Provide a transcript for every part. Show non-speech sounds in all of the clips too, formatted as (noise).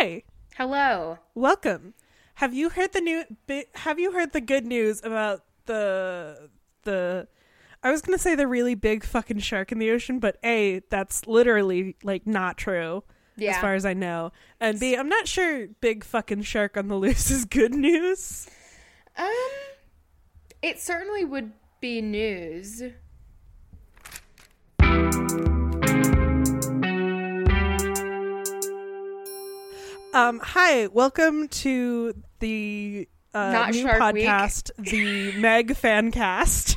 Hi, Hello. welcome. Have you heard the new? Have you heard the good news about the the? I was gonna say the really big fucking shark in the ocean, but a that's literally like not true Yeah. as far as I know, and b I'm not sure big fucking shark on the (laughs) loose is good news. um, it certainly would be news. Um, hi, welcome to the uh, new Shark Week. podcast, the Meg Fancast,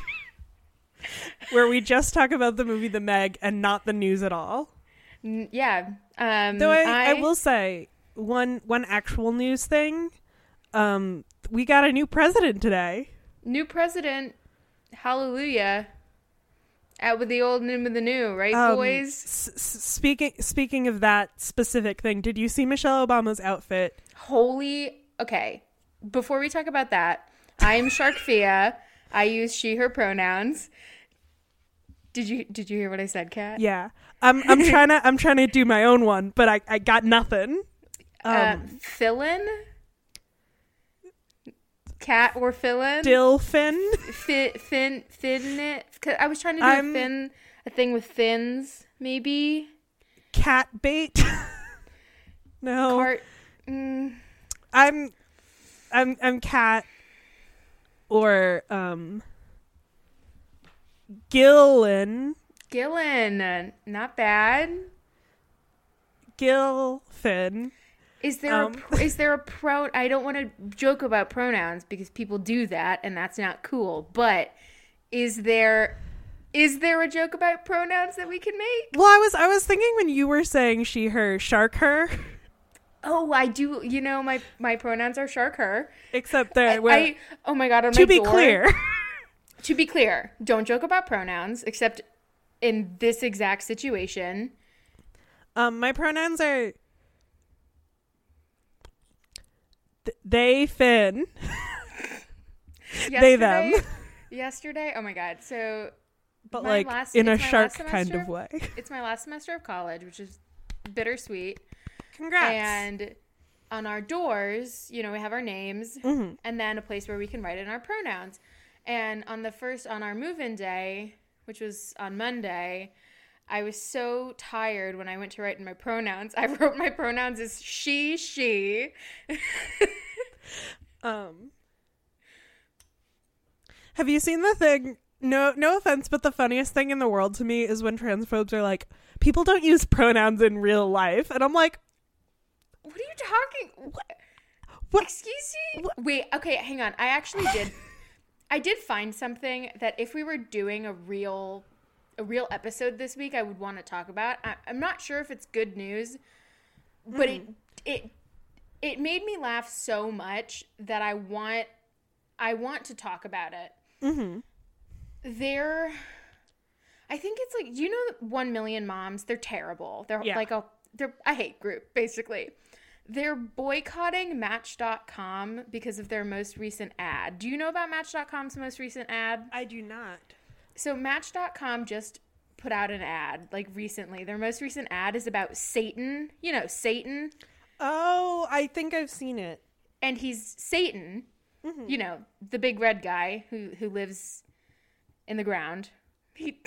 (laughs) where we just talk about the movie The Meg and not the news at all. N- yeah. Um, Though I, I, will say one one actual news thing. Um, we got a new president today. New president. Hallelujah. Out with the old and in with the new, right, Um, boys? s- speaking speaking of that specific thing, did you see Michelle Obama's outfit? Holy. Okay. Before we talk about that, I am Sharkfia. (laughs) I use she/her pronouns. Did you Did you hear what I said, Kat? Yeah, I'm I'm trying to I'm trying to do my own one, but I I got nothing. Um, uh, Fillin. Cat or Fillin? Dilfin. Fin, fin, fin it. 'Cause I was trying to do I'm- a fin, a thing with fins, maybe. cat bait. (laughs) no, Cart. Mm, I'm, I'm, I'm cat, or um, Gillen, Gillen, not bad. Gilfin. Is there Um. a is there a pro? I don't want to joke about pronouns because people do that and that's not cool. But is there is there a joke about pronouns that we can make? Well, I was, I was thinking when you were saying she, her, shark, her, Oh, I do. You know, my my pronouns are shark her. except that I, I oh my god. On to my be door- clear, (laughs) To be clear, don't joke about pronouns except in this exact situation. um, my pronouns are th- they, Finn. They, them. Yesterday- (laughs) oh my god. So but like last- in a shark kind of way. (laughs) it's my last semester of college, which is bittersweet. Congrats. And on our doors, you know, we have our names Mhm. and then a place where we can write in our pronouns. And on the first, on our move in day, which was on Monday, I was so tired when I went to write in my pronouns. (laughs) I wrote my pronouns as she, she. (laughs) Um, have you seen the thing? No, no offense, but the funniest thing in the world to me is when transphobes are like, people don't use pronouns in real life, and I'm like, What are you talking? What? What? Excuse me? Wait, okay, hang on. I actually did. (laughs) I did find something that if we were doing a real, a real episode this week, I would want to talk about. I, I'm not sure if it's good news, but it it it made me laugh so much that I want I want to talk about it. mm-hmm. They're I think it's like you know one million moms, they're terrible. They're Yeah. like a they're a hate group, basically. They're boycotting Match.com because of their most recent ad. Do you know about Match.com's most recent ad? I do not. So Match.com just put out an ad like recently. Their most recent ad is about Satan. You know, Satan. Oh, I think I've seen it. and he's Satan, mm-hmm. you know, the big red guy who who lives in the ground. He,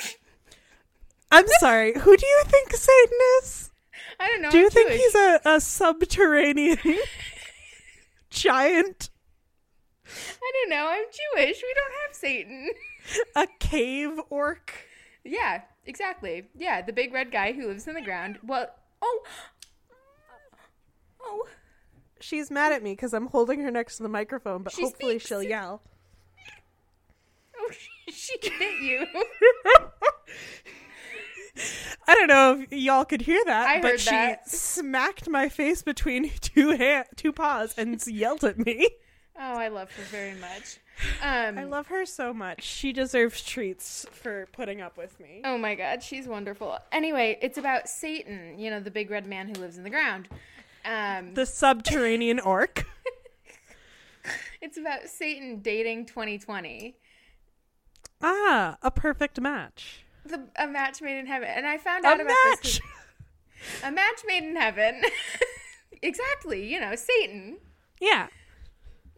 (laughs) I'm sorry. Who do you think Satan is? I don't know. Do you I'm think Jewish. he's a, a subterranean (laughs) giant, I don't know. I'm Jewish. We don't have Satan. (laughs) (laughs) a cave orc? yeah, exactly. Yeah, the big red guy who lives in the ground. Well, oh, oh, She's mad at me because I'm holding her next to the microphone, but She hopefully speaks. she'll yell. (laughs) oh, she, she hit you. (laughs) I don't know if y'all could hear that, I but she that. smacked my face between two ha- two paws and yelled at me. oh, I love her very much. Um, I love her so much. She deserves treats for putting up with me. Oh my god, she's wonderful. Anyway, it's about Satan, you know, the big red man who lives in the ground. Um, The subterranean orc. (laughs) it's about Satan dating 2020. Ah, a perfect match. The, a match made in heaven. And I found A out about match. this. A match made in heaven. (laughs) exactly. You know, Satan. Yeah.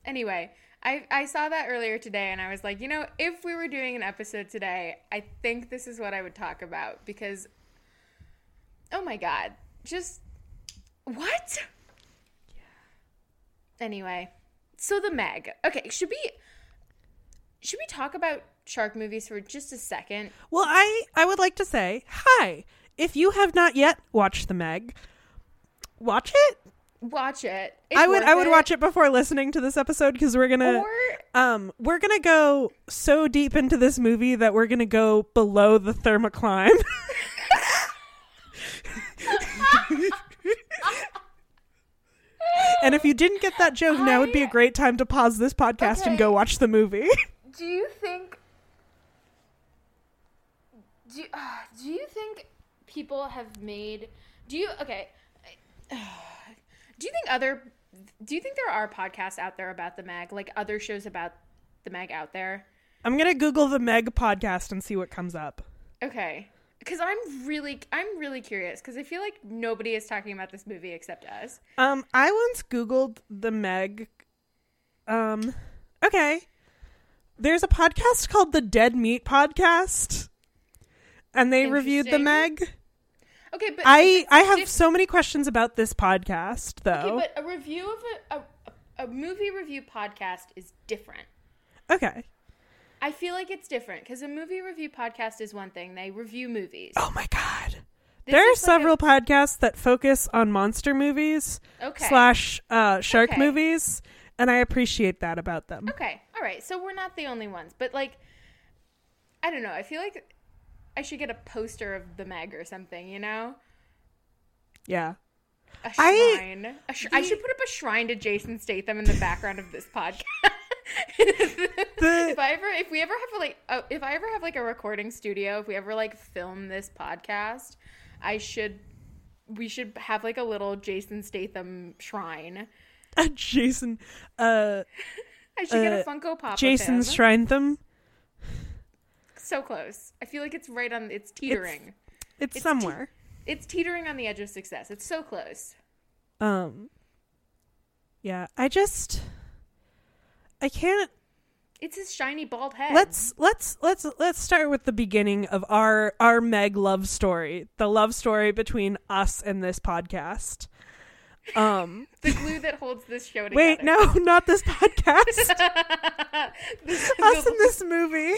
Anyway, I, I saw that earlier today and I was like, you know, if we were doing an episode today, I think this is what I would talk about because, oh my God, just what? Anyway, so the Meg. Okay, should we should we talk about shark movies for just a second? Well, I I would like to say hi. If you have not yet watched The Meg, watch it. Watch it. I would I would watch it before listening to this episode because we're gonna Or um we're gonna go so deep into this movie that we're gonna go below the thermocline. (laughs) and if you didn't get that joke, now would be a great time to pause this podcast and go watch the movie. (laughs) do you think do uh, do you think people have made do you okay do you think other do you think there are podcasts out there about the Meg, like other shows about the Meg out there I'm gonna Google the Meg podcast and see what comes up. okay because i'm really i'm really curious because i feel like nobody is talking about this movie except us Um, I once Googled the Meg. Um, okay. There's a podcast called the Dead Meat Podcast, and they reviewed the Meg. Okay but I I have so many questions about this podcast, though. okay but a review of a, a, a movie review podcast is different Okay. I feel like it's different because a movie review podcast is one thing. They review movies. Oh my god. This there are like a- several podcasts that focus on monster movies Okay. slash uh, shark Okay. movies, and I appreciate that about them. Okay. All right. So we're not the only ones, but like, I don't know. I feel like I should get a poster of the Meg or something. You know, Yeah. a I- shrine. A sh- I should put up a shrine to Jason Statham in the background of this podcast. (laughs) if I ever, if we ever have like, oh, if I ever have like a recording studio, if we ever like film this podcast, I should, we should have like a little Jason Statham shrine. Jason. Uh, (laughs) I should get Uh, a Funko Pop. Jason. Shrinetham. So close. I feel like it's right on. It's teetering. It's, It's somewhere. It's teetering on the edge of success. It's so close. um. Yeah, I just. I can't. It's his shiny bald head. Let's let's let's let's start with the beginning of our our Meg love story. The love story between us and this podcast. Um. (laughs) the glue that holds this show (laughs) together. Wait, no, not this podcast. (laughs) This- us the- in this movie.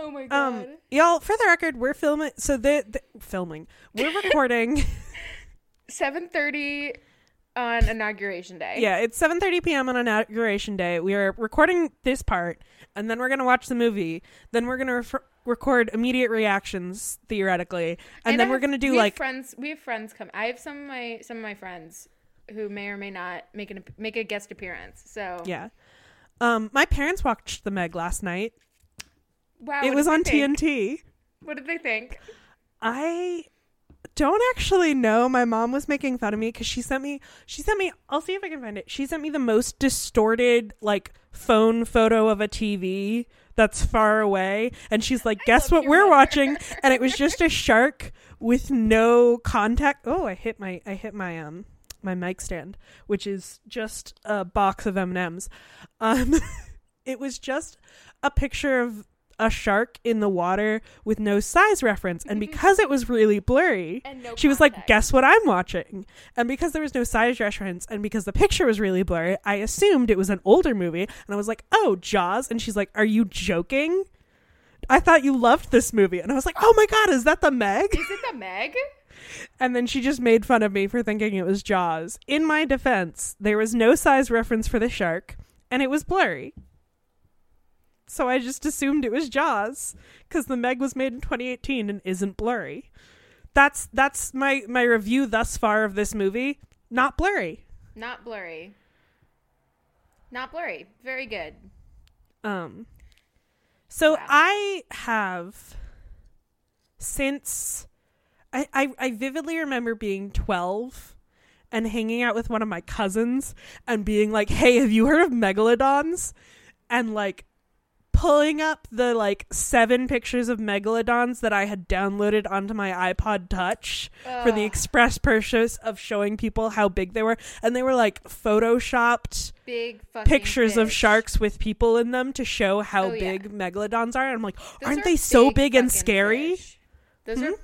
Oh my god. Um, y'all, for the record, we're filming. So the, the filming, we're (laughs) recording. Seven thirty on inauguration day. yeah, it's 7:30 p.m. on inauguration day. We are recording this part, and then we're gonna watch the movie. Then we're gonna record immediate reactions, theoretically, and, I then we're gonna do have like friends. We have friends come. I have some of my some of my friends who may or may not make an make a guest appearance. So yeah. Um, my parents watched the Meg last night. Wow, it was on think? TNT. What did they think? I don't actually know. My mom was making fun of me because she sent me. She sent me. I'll see if I can find it. She sent me the most distorted like phone photo of a TV that's far away, and she's like, "Guess what we're mother." watching?" And it was just a (laughs) shark with no contact. Oh, I hit my. I hit my um my mic stand, which is just a box of M and M's. Um, (laughs) it was just a picture of a shark in the water with no size reference, and mm-hmm. because it was really blurry, no she was like, "Guess what I'm watching?" And because there was no size reference, and because the picture was really blurry, I assumed it was an older movie, and I was like, "Oh, Jaws," and she's like, "Are you joking?" I thought you loved this movie, and I was like, "Oh my god, is that the Meg?" Is it the Meg? And then she just made fun of me for thinking it was Jaws. In my defense, there was no size reference for the shark, and it was blurry. So I just assumed it was Jaws because the Meg was made in 2018 and isn't blurry. That's that's my my review thus far of this movie. Not blurry. Not blurry. Not blurry. Very good. Um. So Wow. I have since I, I I vividly remember being twelve and hanging out with one of my cousins and being like, "Hey, have you heard of megalodons?" and like pulling up the like seven pictures of megalodons that I had downloaded onto my iPod Touch for the express purpose of showing people how big they were, and they were like photoshopped Big fucking pictures of sharks with people in them to show how Oh, yeah. big megalodons are. And I'm like, Those aren't are they so big and scary? fish. Those are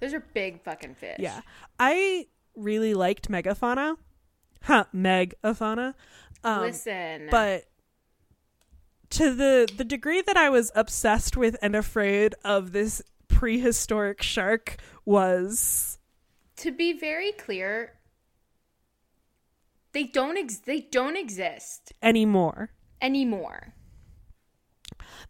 those are big fucking fish. Yeah. I really liked megafauna. Huh, megafauna. Um, Listen, but to the the degree that I was obsessed with and afraid of this prehistoric shark was to be very clear, they don't ex- they don't exist anymore. anymore.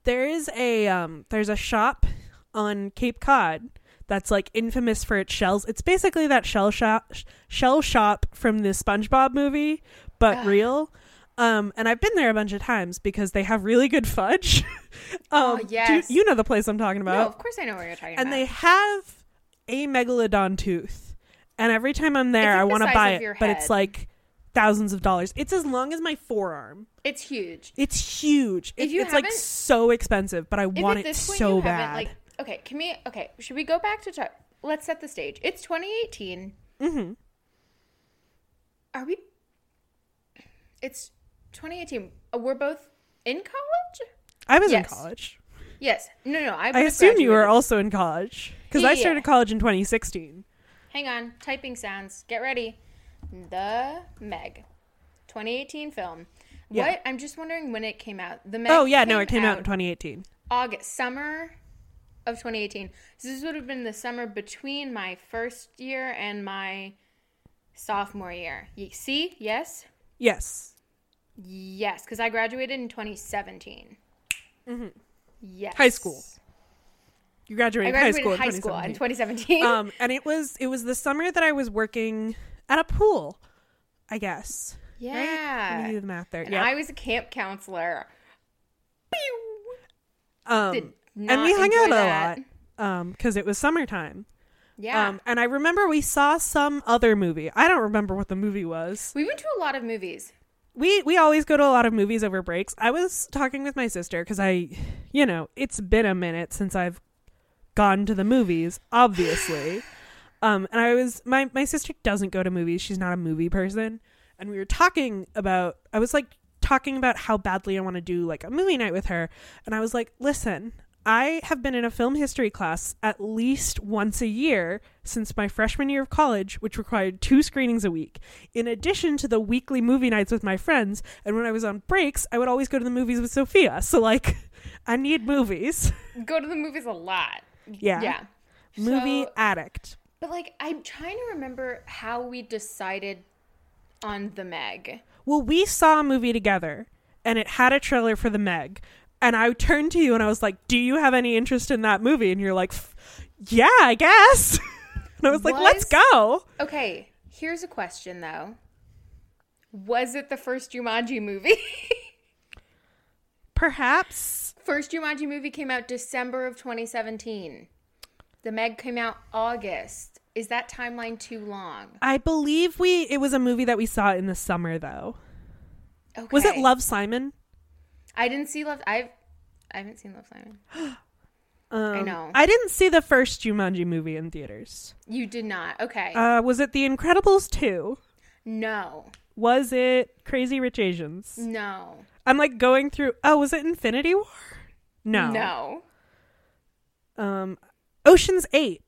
There is a um there's a shop on Cape Cod that's like infamous for its shells. It's basically that shell shop shell shop from the SpongeBob movie, but Ugh. real. Um, and I've been there a bunch of times because they have really good fudge. (laughs) um, do- yes. you know the place I'm talking about. No, of course I know what you're talking and about. And they have a megalodon tooth. And every time I'm there, like I the want to buy it, but it's like thousands of dollars. It's as long as my forearm. it's huge. It's huge. It- you it's like so expensive, but I want it so you bad. like, okay, can we? Okay, should we go back to talk? Let's set the stage. It's 2018. Mm-hmm. Are we? It's 2018. Uh, We're both in college. I was Yes. in college. Yes. No, no. I, I assume you were also in college because I started college in 2016. Hang on. Typing sounds. Get ready. The Meg, 2018 film. Yeah. What? I'm just wondering when it came out. The Meg. Oh yeah, no, it came out in 2018. August, summer of 2018. So this would have been the summer between my first year and my sophomore year. You see? Yes? Yes, Yes, because I graduated in 2017. Yes. Mm-hmm. High school. you I graduated, high graduated school in high school in 2017. 2017. um, and it was it was the summer that I was working at a pool, I guess. Right? Yeah. do the math there. And Yeah. I was a camp counselor. Um, and we hung out that. a lot um because it was summertime. Yeah. Um, and I remember we saw some other movie. I don't remember what the movie was. we went to a lot of movies. We we always go to a lot of movies over breaks. I was talking with my sister because I, you know, it's been a minute since I've gone to the movies, obviously. (laughs) um, and I was my my sister doesn't go to movies. She's not a movie person, and we were talking about. I was like talking about how badly I want to do like a movie night with her, and I was like, listen. I have been in a film history class at least once a year since my freshman year of college, which required two screenings a week, in addition to the weekly movie nights with my friends. And when I was on breaks, I would always go to the movies with Sophia. (laughs) So, like, I need movies. Go to the movies a lot. Yeah. Yeah. Movie So- addict. But like I'm trying to remember how we decided on the Meg. Well, we saw a movie together, and it had a trailer for the Meg. And I turned to you and I was like, Do you have any interest in that movie? And you're like, Yeah, I guess. (laughs) and I was like, Let's go. Okay, here's a question though. Was it the first Jumanji movie? Perhaps. first Jumanji movie came out December of 2017. The Meg came out August. Is that timeline too long? I believe we it was a movie that we saw in the summer though. Okay. Was it Love Simon? I didn't see Love. I've I haven't seen Love Simon. (gasps) Um, know. I didn't see the first Jumanji movie in theaters. You did not. Okay. Uh, was it The Incredibles 2? no. Was it Crazy Rich Asians? No. I'm like going through. Oh, was it Infinity War? No. No. Um, Ocean's 8.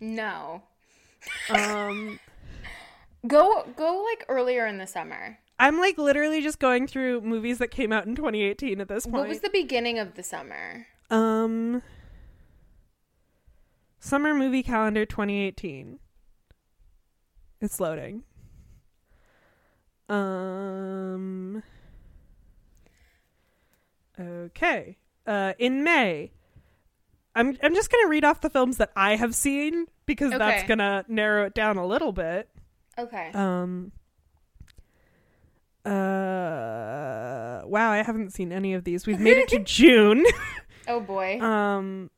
No. Um, (laughs) Go go like earlier in the summer. I'm like literally just going through movies that came out in 2018 at this point. What was the beginning of the summer? um Summer Movie Calendar 2018. It's loading. Um Okay. Uh in May. I'm I'm just going to read off the films that I have seen because that's going to narrow it down a little bit. Okay. Um uh wow, I haven't seen any of these. We've made it to (laughs) June. (laughs) oh boy. Um,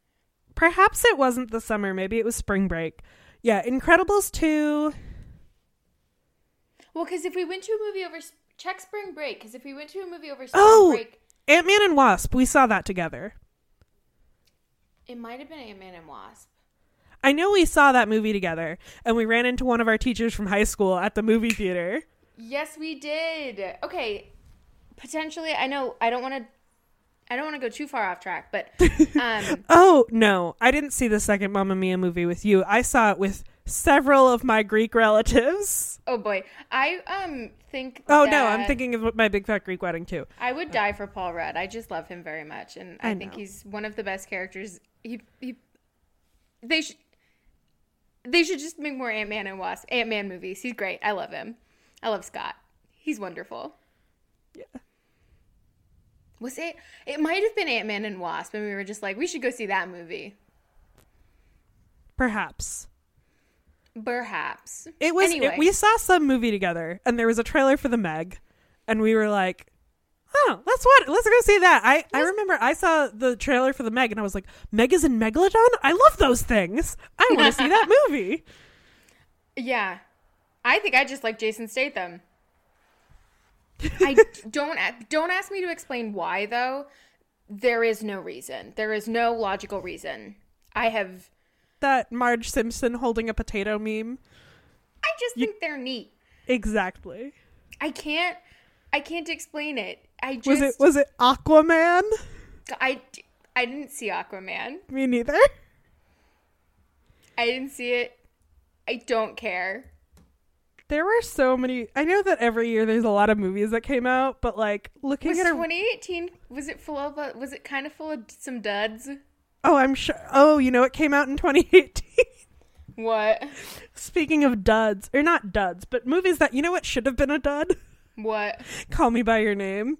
perhaps it wasn't the summer. Maybe it was spring break. Yeah, Incredibles two. well, because if we went to a movie over check spring break, because if we went to a movie over spring Oh! break, Ant Man and Wasp. We saw that together. It might have been Ant Man and Wasp. I know we saw that movie together, and we ran into one of our teachers from high school at the movie theater. Yes, we did. Okay, potentially. I know. I don't want to. I don't want to go too far off track, but (laughs) um, Oh no, I didn't see the second Mamma Mia movie with you. I saw it with several of my Greek relatives. oh boy, I um think. Oh no, I'm thinking of my big fat Greek wedding too. I would die for Paul Rudd. I just love him very much, and I, I think he's one of the best characters. He, he they should they should just make more Ant Man and Wasp Ant Man movies. He's great. I love him. I love Scott. He's wonderful. Yeah. Was it? It might have been Ant Man and Wasp, and we were just like, we should go see that movie. Perhaps. Perhaps It was Anyway. it- we saw some movie together and there was a trailer for the Meg and we were like, "Oh, let's what? Let's go see that." I I remember I saw the trailer for the Meg and I was like, "Meg is in Megalodon? I love those things. I want to see that (laughs) movie." Yeah. I think I just like Jason Statham. (laughs) I don't don't ask me to explain why though. There is no reason. There is no logical reason. I have That Marge Simpson holding a potato meme. I just think they're neat. Exactly. I can't I can't explain it. I just Was it was it Aquaman? I I didn't see Aquaman. Me neither. I didn't see it. I don't care. There were so many. I know that every year there's a lot of movies that came out, but like looking Was at a 2018 was it full of uh, was it kind of full of some duds? Oh, I'm sure. Oh, you know, it came out in (laughs) 2018. What? Speaking of duds, or not duds, but movies that you know what should have been a dud. What? Call Me by Your Name.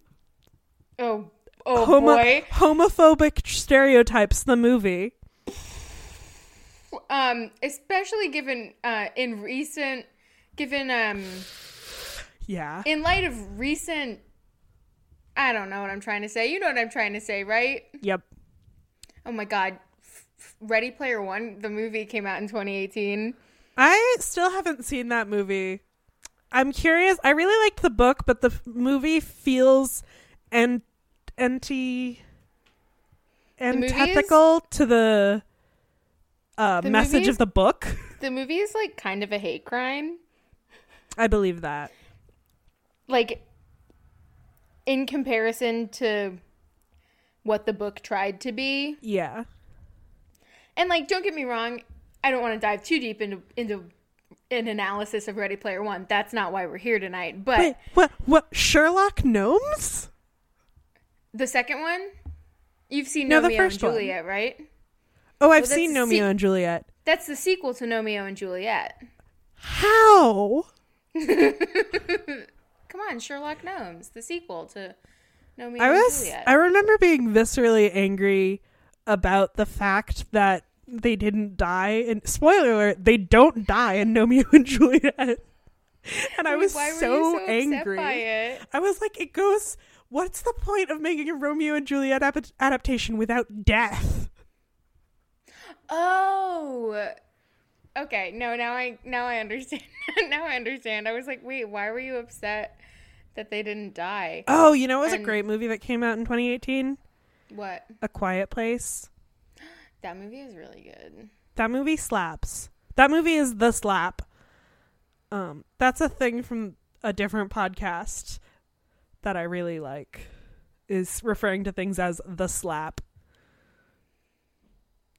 Oh, oh Homo- boy. homophobic stereotypes. The movie. Um, especially given uh in recent, given um Yeah. in light of recent. I don't know what I'm trying to say. You know what I'm trying to say, right? Yep. Oh my god, Ready Player One, the movie came out in 2018. I still haven't seen that movie. I'm curious. I really liked the book, but the f- movie feels and anti antithetical to the uh, The message of the book. The movie is like kind of a hate crime. I believe that. like in comparison to what the book tried to be Yeah. and like don't get me wrong i don't want to dive too deep into into an analysis of ready player one that's not why we're here tonight but Wait, what? What? Sherlock Gnomes? the second one you've seen No, romeo and first one. juliet right Oh, I've that's seen Romeo se- and Juliet. that's the sequel to romeo and juliet How? (laughs) come on sherlock gnomes the sequel to romeo I and was. juliet I remember being viscerally angry about the fact that they didn't die. And spoiler alert: they don't die in Romeo and Juliet. (laughs) And I was so, so angry. by it I was like, it goes. What's the point of making a Romeo and Juliet ap- adaptation without death? Oh. Okay, no, now I now I understand. (laughs) now I understand. I was like, wait, why were you upset that they didn't die? Oh, you know, it was a great movie that came out in 2018. What? A Quiet Place. (gasps) That movie is really good. That movie slaps. That movie is the slap. Um, that's a thing from a different podcast that I really like. Is referring to things as the slap.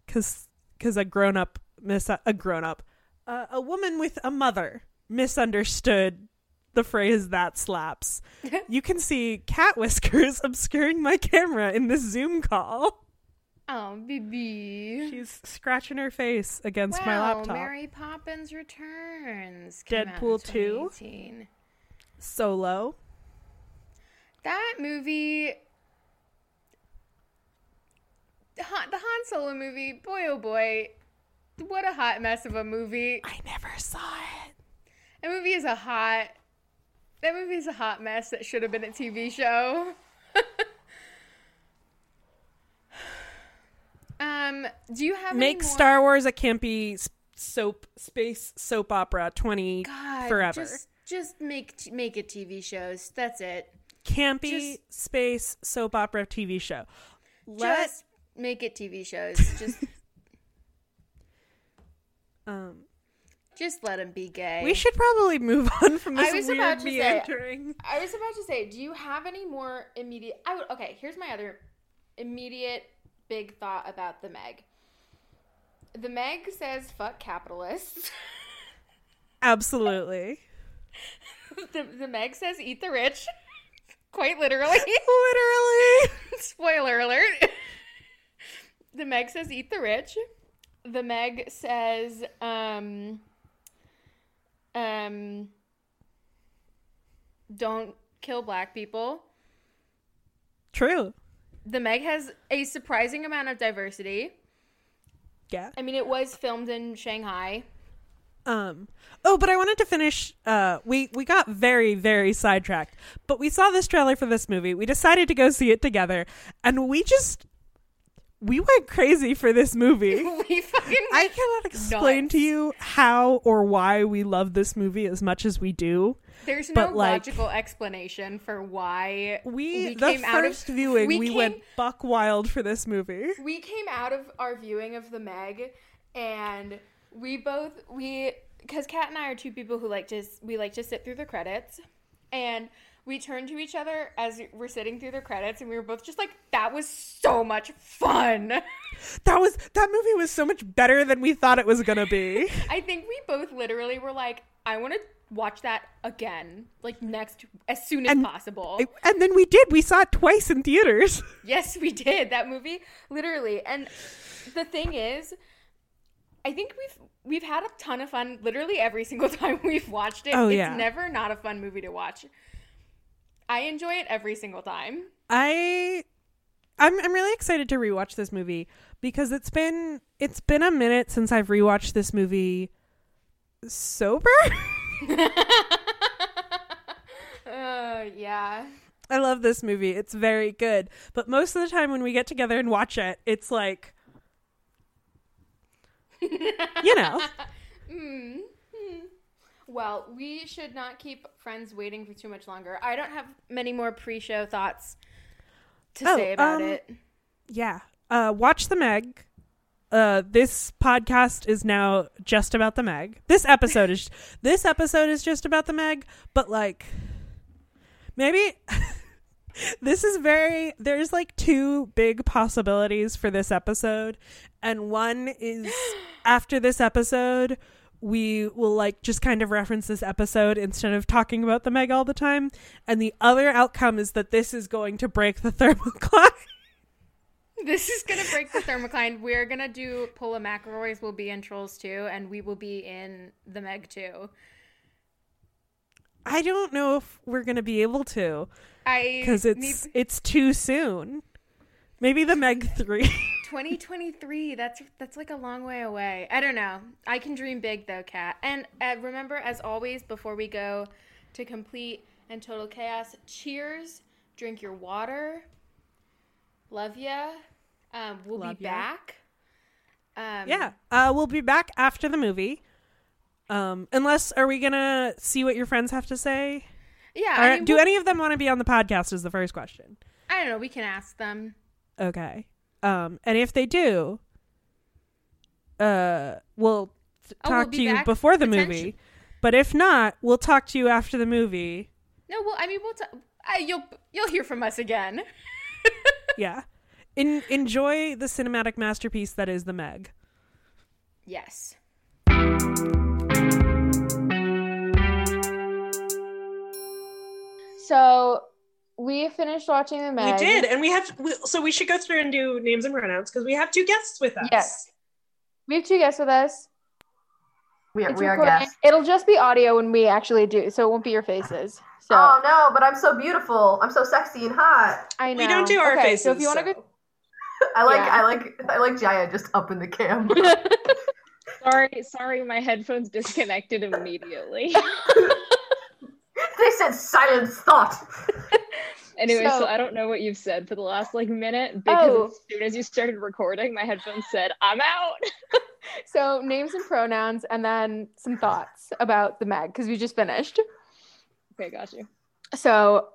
Cause, cause a grown up mis a grown up, uh, a woman with a mother misunderstood the phrase that slaps. (laughs) you can see cat whiskers (laughs) obscuring my camera in this Zoom call. Oh, baby. She's scratching her face against wow, my laptop. Mary Poppins Returns. came out in Deadpool 2? Solo. That movie. The Han Solo movie, boy oh boy, what a hot mess of a movie. I never saw it. That movie is a hot. That movie is a hot mess that should have been a TV show. (laughs) um, do you have Make Star Wars a campy soap space soap opera 20 God, forever. Just, just make t- make it TV shows. That's it. campy Just- space soap opera TV show. Let Just make it TV shows. Just (laughs) um just let him be gay. we should probably move (laughs) on from I this was about weird to say- meandering. I was about to say, do you have any more immediate? I would. Okay, here's my other immediate big thought about the Meg. The Meg says "fuck capitalists." (laughs) Absolutely. (laughs) the, the Meg says "eat the rich." Quite literally. Literally. Spoiler alert. the Meg says "eat the rich." The Meg says, um, um, don't kill black people. True. The Meg has a surprising amount of diversity. Yeah. I mean, it was filmed in Shanghai. Um oh, but I wanted to finish uh we we got very very sidetracked. But we saw this trailer for this movie. We decided to go see it together and we just we went crazy for this movie. (laughs) we fucking. I cannot explain to you how or why we love this movie as much as we do. There's no like- logical explanation for why We, we the came out of- first viewing we, we went buck wild for this movie. we came out of our viewing of the Meg, and we both we because Kat and I are two people who like to we like to sit through the credits, and we turned to each other as we're sitting through the credits, and we were both just like, "That was so much fun." (laughs) That was that movie was so much better than we thought it was gonna be. (laughs) I think we both literally were like, "I want to watch that again, like next as soon as And- possible." and then we did. We saw it twice in theaters. (laughs) Yes, we did that movie literally. And the thing is, I think we've we've had a ton of fun literally every single time we've watched it. Oh, it's yeah. never not a fun movie to watch. I enjoy it every single time. I I'm I'm really excited to rewatch this movie because it's been it's been a minute since I've rewatched this movie sober. (laughs) (laughs) uh, yeah. I love this movie. It's very good. But most of the time when we get together and watch it, it's like (laughs) you know. Mm. Well, we should not keep friends waiting for too much longer. I don't have many more pre-show thoughts to Oh, say about um, it. Yeah. Uh watch the Meg. Uh this podcast is now just about the Meg. This episode is (laughs) this episode is just about the Meg, but like maybe (laughs) this is very there's like two big possibilities for this episode and one is (gasps) after this episode we will like just kind of reference this episode instead of talking about the meg all the time. And the other outcome is that this is going to break the (laughs) thermocline. This is gonna break the thermocline. We're gonna do pull a McElroy's. Will be in Trolls 2, and we will be in the Meg 2. i don't know if we're going to be able to I because it's need- it's too soon. Maybe the meg 3 (laughs) 2023. That's that's like a long way away. I don't know. I can dream big though, Kat. And uh, remember, as always, before we go to complete and total chaos, cheers. Drink your water. Love ya. Um, we'll Love be ya. back. Um, yeah uh we'll be back after the movie um unless are we gonna see what your friends have to say Yeah. Or I mean, do we'll- any of them want to be on the podcast is the first question I don't know. We can ask them. okay um and if they do uh we'll t- Oh, talk we'll to be you before the potentially- movie. But if not we'll talk to you after the movie. No, well, I mean, we'll t- you'll you'll hear from us again. (laughs) yeah. In- enjoy the cinematic masterpiece that is the meg. Yes. So we finished watching the Meg. we did and we have we, so we should go through and do names and pronouns because we have two guests with us Yes. We have two guests with us. We are, we are guests. It'll just be audio when we actually do, so it won't be your faces. So Oh no, but I'm so beautiful. I'm so sexy and hot. I know. We don't do our okay, faces So if you want to so- (laughs) I like Yeah. I like I like Jaya just up in the cam. (laughs) (laughs) Sorry, sorry, my headphones disconnected immediately. they said silence thought. Anyway, so, So- I don't know what you've said for the last like minute because Oh. as soon as you started recording, my headphones said, I'm out. (laughs) so names and pronouns, and then some thoughts about the Meg because we just finished. okay, got you. So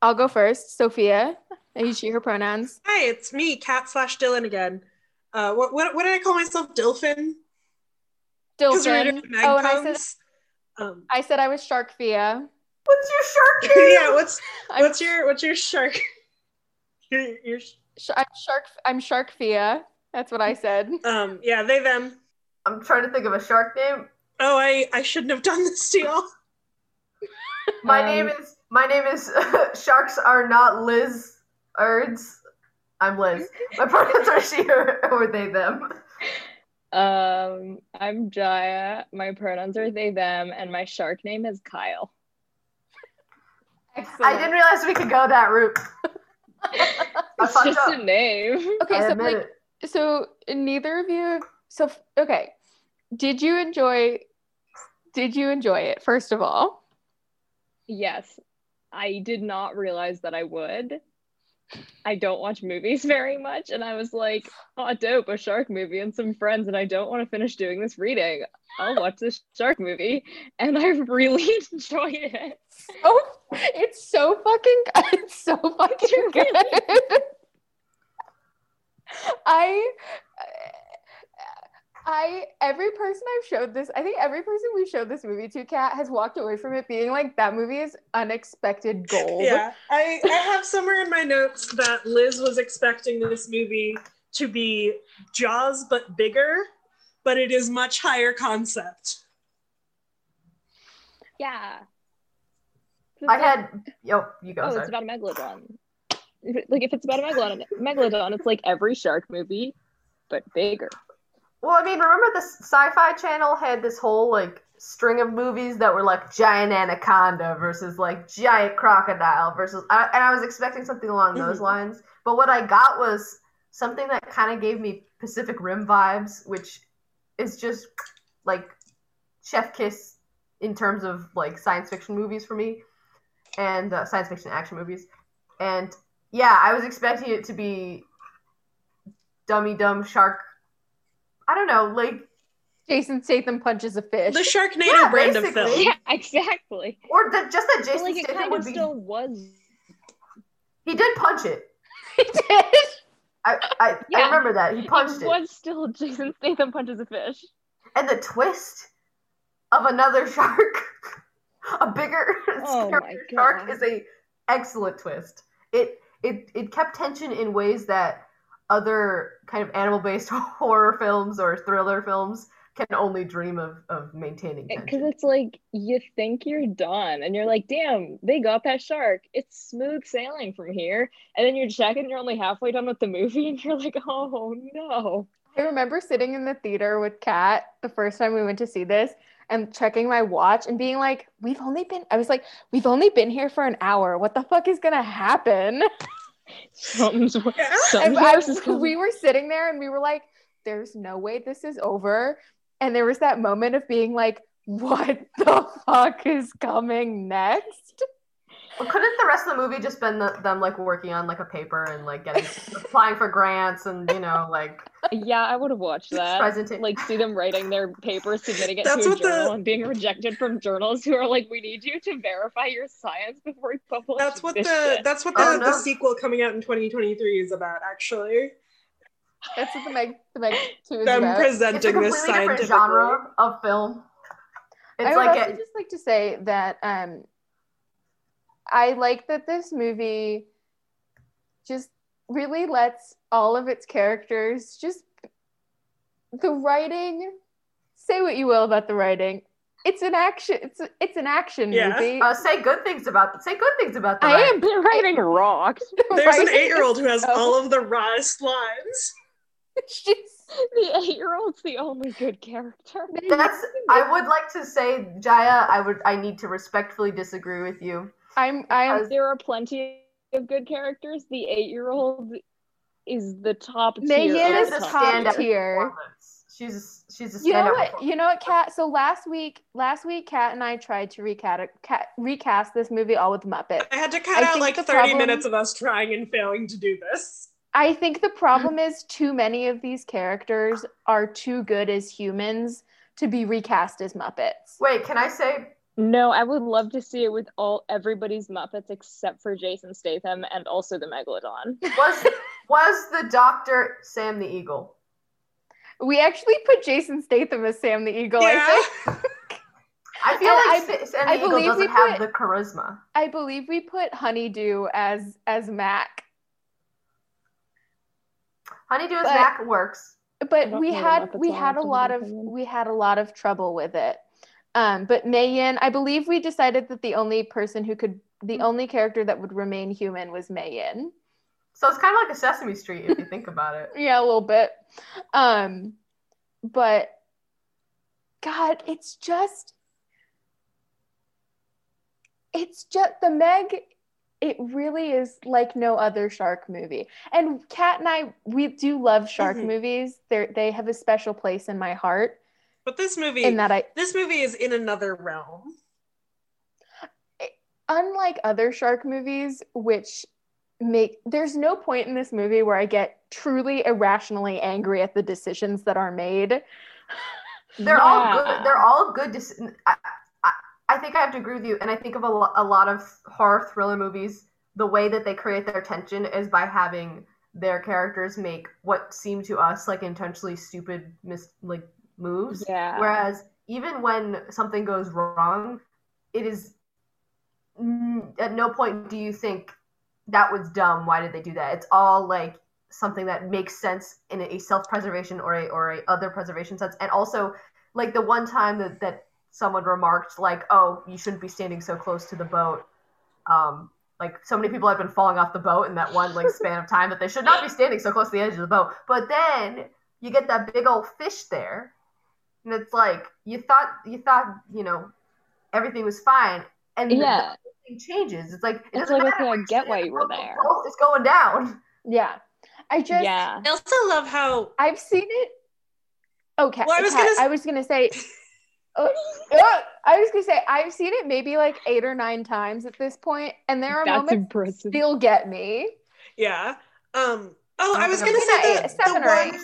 I'll go first. Sophia. I use she, her pronouns. Hi, it's me, Cat slash Dylan again. Uh, what, what what did I call myself? Dilphin? Because we were Dilphin. doing Oh, and I said Um, I said I was Sharkfia. What's your shark (laughs) name? yeah, what's (laughs) I'm, what's your what's your shark? (laughs) your, your sh- I'm Shark. I'm Sharkfia. That's what I said. um yeah they them. I'm trying to think of a shark name. Oh, I I shouldn't have done this to y'all. My Um, name is my name is Sharks are not Liz Erds. I'm Liz. My pronouns are she her or they them. Um, I'm Jaya. My pronouns are they, them, and my shark name is Kyle. Excellent. I didn't realize we could go that route. (laughs) It's fucked just up. a name. Okay, I so like, it. so neither of you. So okay, did you enjoy? Did you enjoy it? First of all, Yes, I did not realize that I would. I don't watch movies (laughs) very much, and I was like, "Oh, dope! A shark movie and some friends." And I don't want to finish doing this reading. I'll watch this shark movie, (laughs) and I really (laughs) enjoyed it. oh, it's so fucking. It's so fucking good. I. I every person I've showed this, I think every person we've showed this movie to, Kat, has walked away from it being like that movie is unexpected gold. Yeah, I I have somewhere in my notes that Liz was expecting this movie to be Jaws but bigger, but it is much higher concept. Yeah. I had yo, you go. Oh, sorry. it's about a megalodon. If it- Like if it's about a megalodon, megalodon, it's like every shark movie, but bigger. Well, I mean, remember the Sci-Fi Channel had this whole like string of movies that were like giant anaconda versus like giant crocodile versus, I, and I was expecting something along those Mhm. lines. But what I got was something that kind of gave me Pacific Rim vibes, which is just like chef kiss in terms of like science fiction movies for me, and uh, science fiction action movies. And yeah, I was expecting it to be dummy dumb shark. I don't know, like Jason Statham punches a fish. The Sharknado Yeah, brand of film. Yeah, exactly. or the, just that But, Jason like it Statham kind would of be. still was. He did punch it. He did. I I, I remember that he punched it it. was still Jason Statham punches a fish. And the twist of another shark, (laughs) a bigger, Oh scarier shark, is a excellent twist. It it it kept tension in ways that other kind of animal based (laughs) horror films or thriller films can only dream of of maintaining Because tension. it's like you think you're done, and you're like, "Damn, they got that shark. It's smooth sailing from here." And then you're checking, you're only halfway done with the movie, (laughs) and you're like, "Oh no!" I remember sitting in the theater with Kat the first time we went to see this and checking my watch and being like, we've only been, I was like, we've only been here for an hour. What the fuck is going to happen? (laughs) Something's Yeah. And I- is coming. we were sitting there and we were like, there's no way this is over. And there was that moment of being like, what the (laughs) fuck is coming next? Well, couldn't the rest of the movie just been the, them like working on like a paper and like getting (laughs) applying for grants and you know like Yeah, I would have watched that. presentation? Like, see them writing their paper, submitting it That's to a what the- journal, and being rejected from journals who are like, "We need you to verify your science before you publish." That's what the shit." that's what the, Oh, no. the sequel coming out in 2023 is about. Actually, That's what the Meg, the Meg 2 is them about. it's a presenting this completely different scientifically. genre of film. It's I would like also a, just like to say that um, I like that this movie just really lets all of its characters just the writing. Say what you will about the writing. It's an action. It's it's an action Yeah. movie. uh, say good things about say good things about the I writing. am They're writing (laughs) rocks. There's an eight-year-old who has so- all of the rawest lines. (laughs) She's- (laughs) The eight-year-old's the only good character. That's I would like to say, Jaya, I would I need to respectfully disagree with you. I'm I'm There are plenty of good characters. The eight-year-old is the top tier. Megan of is the the top top tier. tier. Performance. She's she's a You know what? performer. You know what, Kat? So last week, last week, Kat and I tried to recast, cat, recast this movie all with Muppets. I had to cut I out like 30 problem- minutes of us trying and failing to do this. I think the problem (laughs) is too many of these characters are too good as humans to be recast as Muppets. Wait, can I say No, I would love to see it with all everybody's Muppets except for Jason Statham and also the Megalodon. (laughs) Was was the doctor Sam the Eagle? We actually put Jason Statham as Sam the Eagle. Yeah. I think. I feel And like I- Sam the I Eagle believe we doesn't have put- the charisma. I believe we put Honeydew as as Mac, Honeydew as But- Mac works. but we had we had a lot of opinion. we had a lot of trouble with it. Um, but Mei Yin, I believe we decided that the only person who could, the only character that would remain human was Mei Yin. So it's kind of like a Sesame Street if you think about it. (laughs) Yeah, a little bit. Um, but God, it's just, it's just the Meg. It really is like no other shark movie. And Kat and I, we do love shark Mhm. movies. They they have a special place in my heart. But this movie, In that I, this movie is in another realm. unlike other shark movies, which make there's no point in this movie where I get truly irrationally angry at the decisions that are made. (laughs) They're all good. They're all good. dec- I, I, I think I have to agree with you. And I think of a, lo- a lot of horror thriller movies. The way that they create their tension is by having their characters make what seem to us like intentionally stupid mis- like moves. Yeah. Whereas even when something goes wrong, it is n- at no point do you think that was dumb. Why did they do that? It's all like something that makes sense in a self-preservation or a or a other preservation sense. And also, like the one time that that someone remarked, like, "Oh, you shouldn't be standing so close to the boat." Um, like so many people have been falling off the boat in that one like span of time that they should not be standing so close to the edge of the boat. But then you get that big old fish there, and it's like you thought you thought you know everything was fine, and Yeah. the thing changes. It's like it It's doesn't like, matter okay, I get why you were there. It's going down. Yeah, I just yeah. I also love how I've seen it. Okay, Well, I was Kat, gonna s- I was gonna say. Oh, oh, I was gonna say I've seen it maybe like eight or nine times at this point, and there are That's moments impressive. still get me. Yeah. Um. Oh, I was gonna say not the, seven the or one, eight.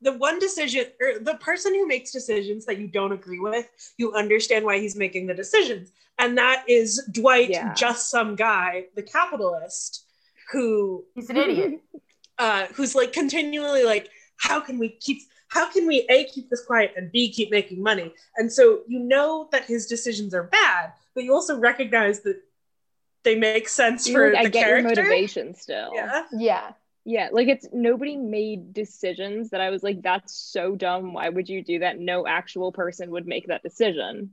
The one decision, or the person who makes decisions that you don't agree with, you understand why he's making the decisions, and that is Dwight, Yeah. just some guy, the capitalist, who He's an idiot. (laughs) uh, who's like continually like, how can we keep, how can we a keep this quiet and b keep making money? And so you know that his decisions are bad, but you also recognize that they make sense You, for like, the I get character. your motivation still. Yeah. Yeah, Yeah, like it's nobody made decisions that I was like, that's so dumb. Why would you do that? No actual person would make that decision.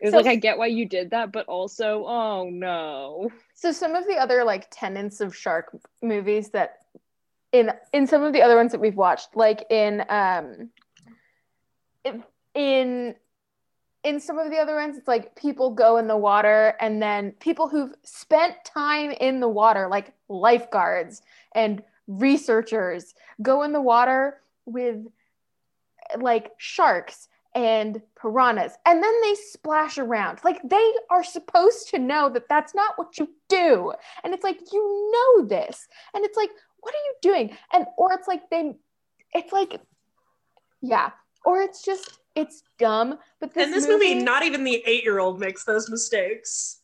It was So- like, I get why you did that, but also, oh no. So some of the other like tenets of shark movies that in in some of the other ones that we've watched, like in um in- in in some of the other ones, it's like people go in the water and then people who've spent time in the water, like lifeguards and researchers, go in the water with like sharks and piranhas and then they splash around. Like they are supposed to know that that's not what you do. And it's like you know this. And it's like what are you doing? And or it's like they it's like yeah. Or it's just it's dumb but this, In this movie, not even the eight-year-old makes those mistakes.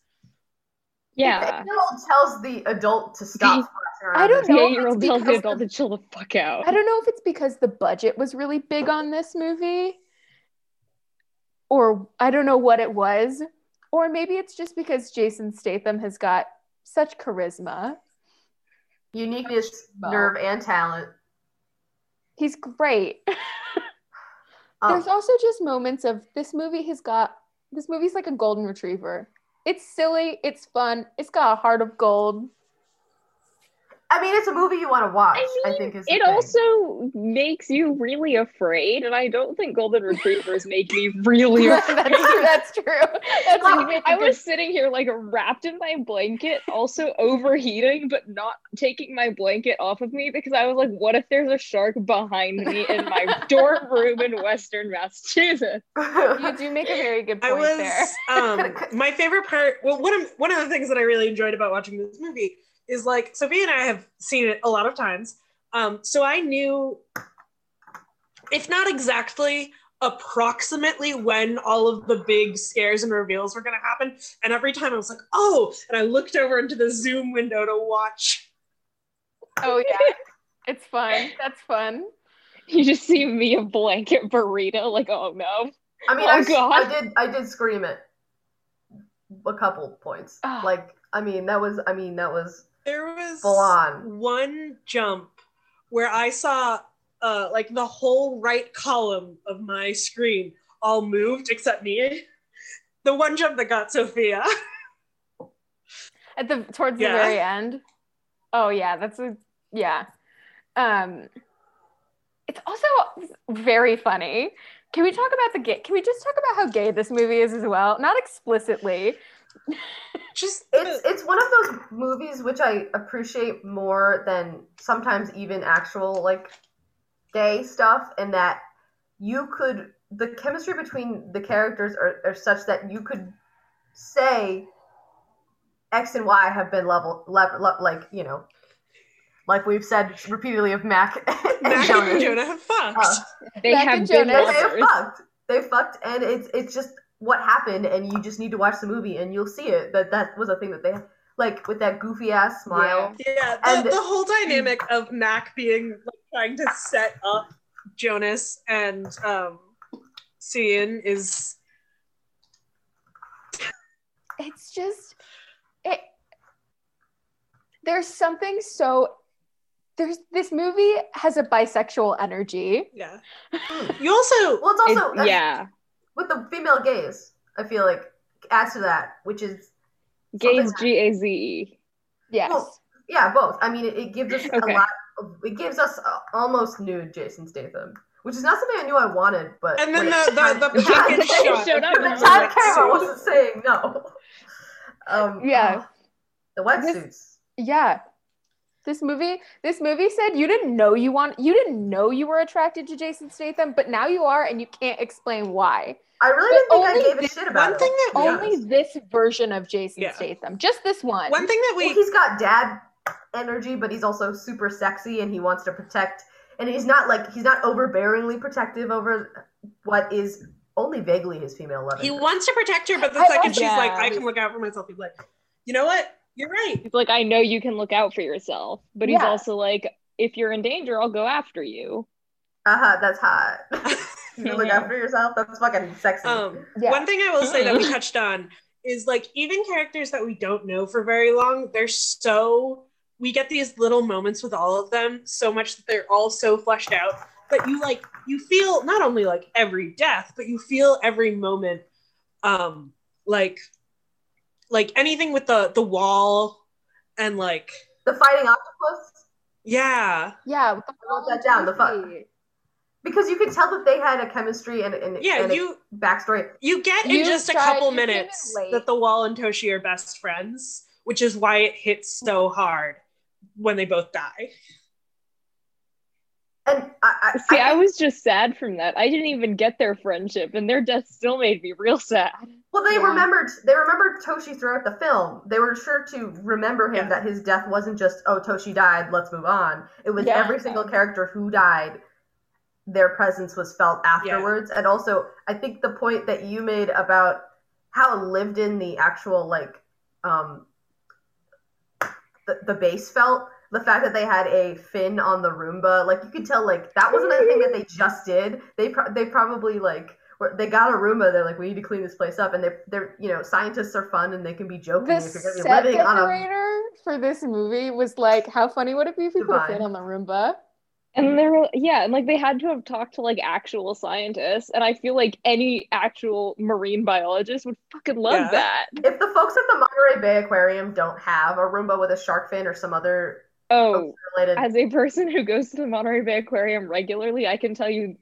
Yeah. The adult tells the adult to stop. splashing I don't know The if eight year old it's tells the because adult to chill the fuck out. I don't know if it's because the budget was really big on this movie, or I don't know what it was, or maybe it's just because Jason Statham has got such charisma. Uniqueness, Well. nerve, and talent. He's great. Um, (laughs) There's also just moments of this movie has got this movie's like a golden retriever. It's silly, it's fun, it's got a heart of gold. I mean, it's a movie you want to watch. I I, think is It also makes you really afraid, and I don't think golden retrievers make me really (laughs) that's, afraid. that's true. (laughs) That's Like, you make a I good- was sitting here like wrapped in my blanket, also overheating, but not taking my blanket off of me because I was like, what if there's a shark behind me in my (laughs) dorm room in Western Massachusetts? you do make a very good I point was there. um my favorite part. Well, one of one of the things that I really enjoyed about watching this movie is like Sophie and I have seen it a lot of times. Um, so I knew, if not exactly, approximately when all of the big scares and reveals were going to happen. And every time I was like, oh, and I looked over into the Zoom window to watch. Oh yeah, it's fun. That's fun. You just see me a blanket burrito, like, oh no. I mean, Oh, I, God. I did I did scream it a couple points. Ah. Like, I mean, that was I mean that was There was full one jump where I saw uh, like the whole right column of my screen all moved except me. The one jump that got Sophia. At the towards Yeah. the very end. Oh yeah, that's a yeah. Um it's also very funny. Can we talk about the gay can we just talk about how gay this movie is as well? Not explicitly. Just It's it's one of those movies which I appreciate more than sometimes even actual like gay stuff, and that you could the chemistry between the characters are, are such that you could say X and Y have been level, level, like you know, like we've said repeatedly of Mac (laughs) and Mac Jonas. and Jonah have fucked. Uh, They Mac have and been they have fucked. They fucked, and it's it's just what happened, and you just need to watch the movie, and you'll see it. That that was a thing that they like with that goofy ass smile. Yeah, the, And- the whole dynamic of Mac being like trying to set up Jonas and um Cian is It's just it there's something so there's this movie has a bisexual energy. yeah. You also Well, it's also It- yeah. With the female gaze. I feel like adds to that, which is Gaze G A Z E. Yes. Well, yeah, both. I mean, it, it gives us Okay. a lot. Of, it gives us uh, almost nude Jason Statham, which is not something I knew I wanted. But And then when the- the- the (laughs) the time- package shot showed up the and the time wetsuit. camera wasn't saying no. (laughs) Um, Yeah. the wetsuits. Yeah. This movie this movie said you didn't know you want you didn't know you were attracted to Jason Statham, but now you are and you can't explain why. I really But didn't think I only gave a this- shit about one thing that Only honest. this version of Jason Yeah. Statham. Just this one. one thing that Well, we he's got dad energy, but he's also super sexy, and he wants to protect. And he's not like he's not overbearingly protective over what is only vaguely his female love. he wants to protect her, but the I second love- she's like. I can look out for myself, he's like, you know what? You're right. He's like, I know you can look out for yourself, but he's Yeah. also like, if you're in danger, I'll go after you. Uh-huh, that's hot. (laughs) you look Yeah. after yourself. That's fucking sexy. Um, Yeah. One thing I will say that we (laughs) touched on is like even characters that we don't know for very long, they're so we get these little moments with all of them so much that they're all so fleshed out that you like you feel not only like every death, but you feel every moment um like like anything with the the wall and like the fighting octopus, yeah yeah. with the I wrote that down, the fu- movie. because you could tell that they had a chemistry and, and, yeah and you a backstory. You get in You just a couple you came in minutes that the wall and Toshi are best friends, which is why it hits so hard when they both die. And I, I, See, I, think- was just sad from that. I didn't even get their friendship, and their death still made me real sad. Well, they Yeah. remembered. They remembered Toshi throughout the film. They were sure to remember him Yeah. that his death wasn't just "Oh, Toshi died. Let's move on." It was Yeah. every single character who died. Their presence was felt afterwards, and also I think the point that you made about how lived in the actual like um the, the base felt. The fact that they had a fin on the Roomba, like you could tell, like that wasn't a thing that they just did. They pro- they probably like were- they got a Roomba. They're like, we need to clean this place up, and they're they're you know scientists are fun and they can be joking The if you're gonna be set living on a decorator for this movie was like, how funny would it be if we put a Divine. fin on the Roomba? And they were, yeah, and like they had to have talked to like actual scientists, and I feel like any actual marine biologist would fucking love Yeah. that. If the folks at the Monterey Bay Aquarium don't have a Roomba with a shark fin or some other Oh, as a person who goes to the Monterey Bay Aquarium regularly, I can tell you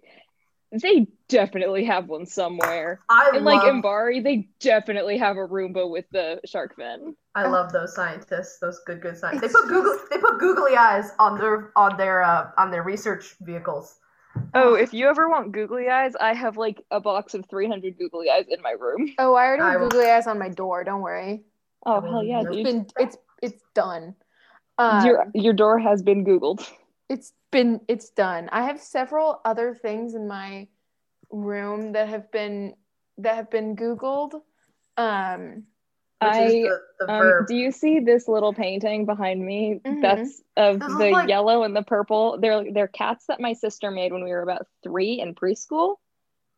they definitely have one somewhere. I And like love Mbari, they definitely have a Roomba with the shark fin. I love those scientists, those good good scientists. They put Google they put googly eyes on their on their uh, on their research vehicles. Oh, if you ever want googly eyes, I have like a box of 300 googly eyes in my room. Oh, I already have will- googly eyes on my door. Don't worry. Oh hell yeah, It's dude! been it's it's done. Um, your your door has been googled. it's been it's done. I have several other things in my room that have been that have been Googled. Um, Which I the, the um, do you see this little painting behind me? Mhm. That's of This the like- yellow and the purple. They're they're cats that my sister made when we were about three in preschool.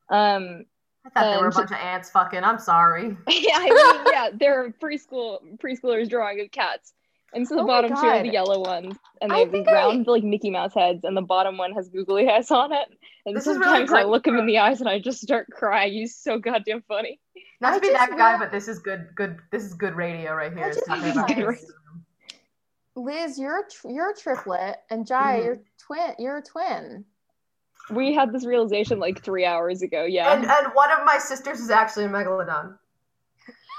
Um, I thought they were a bunch of ants fucking. I'm sorry. (laughs) yeah, I mean, yeah, they're preschool preschoolers drawing of cats. And so the Oh bottom two are the yellow ones, and I they have these think I- round like Mickey Mouse heads, and the bottom one has googly eyes on it. And This is really sometimes I look him in the eyes and I just start crying. He's so goddamn funny. Not I to be that guy, but this is good. Good. This is good radio right here. I It's just talking about realized- this. Liz, you're a tr- you're a triplet, and Jai, Mhm. you're twin. You're a twin. We had this realization like three hours ago. Yeah. And and one of my sisters is actually a megalodon.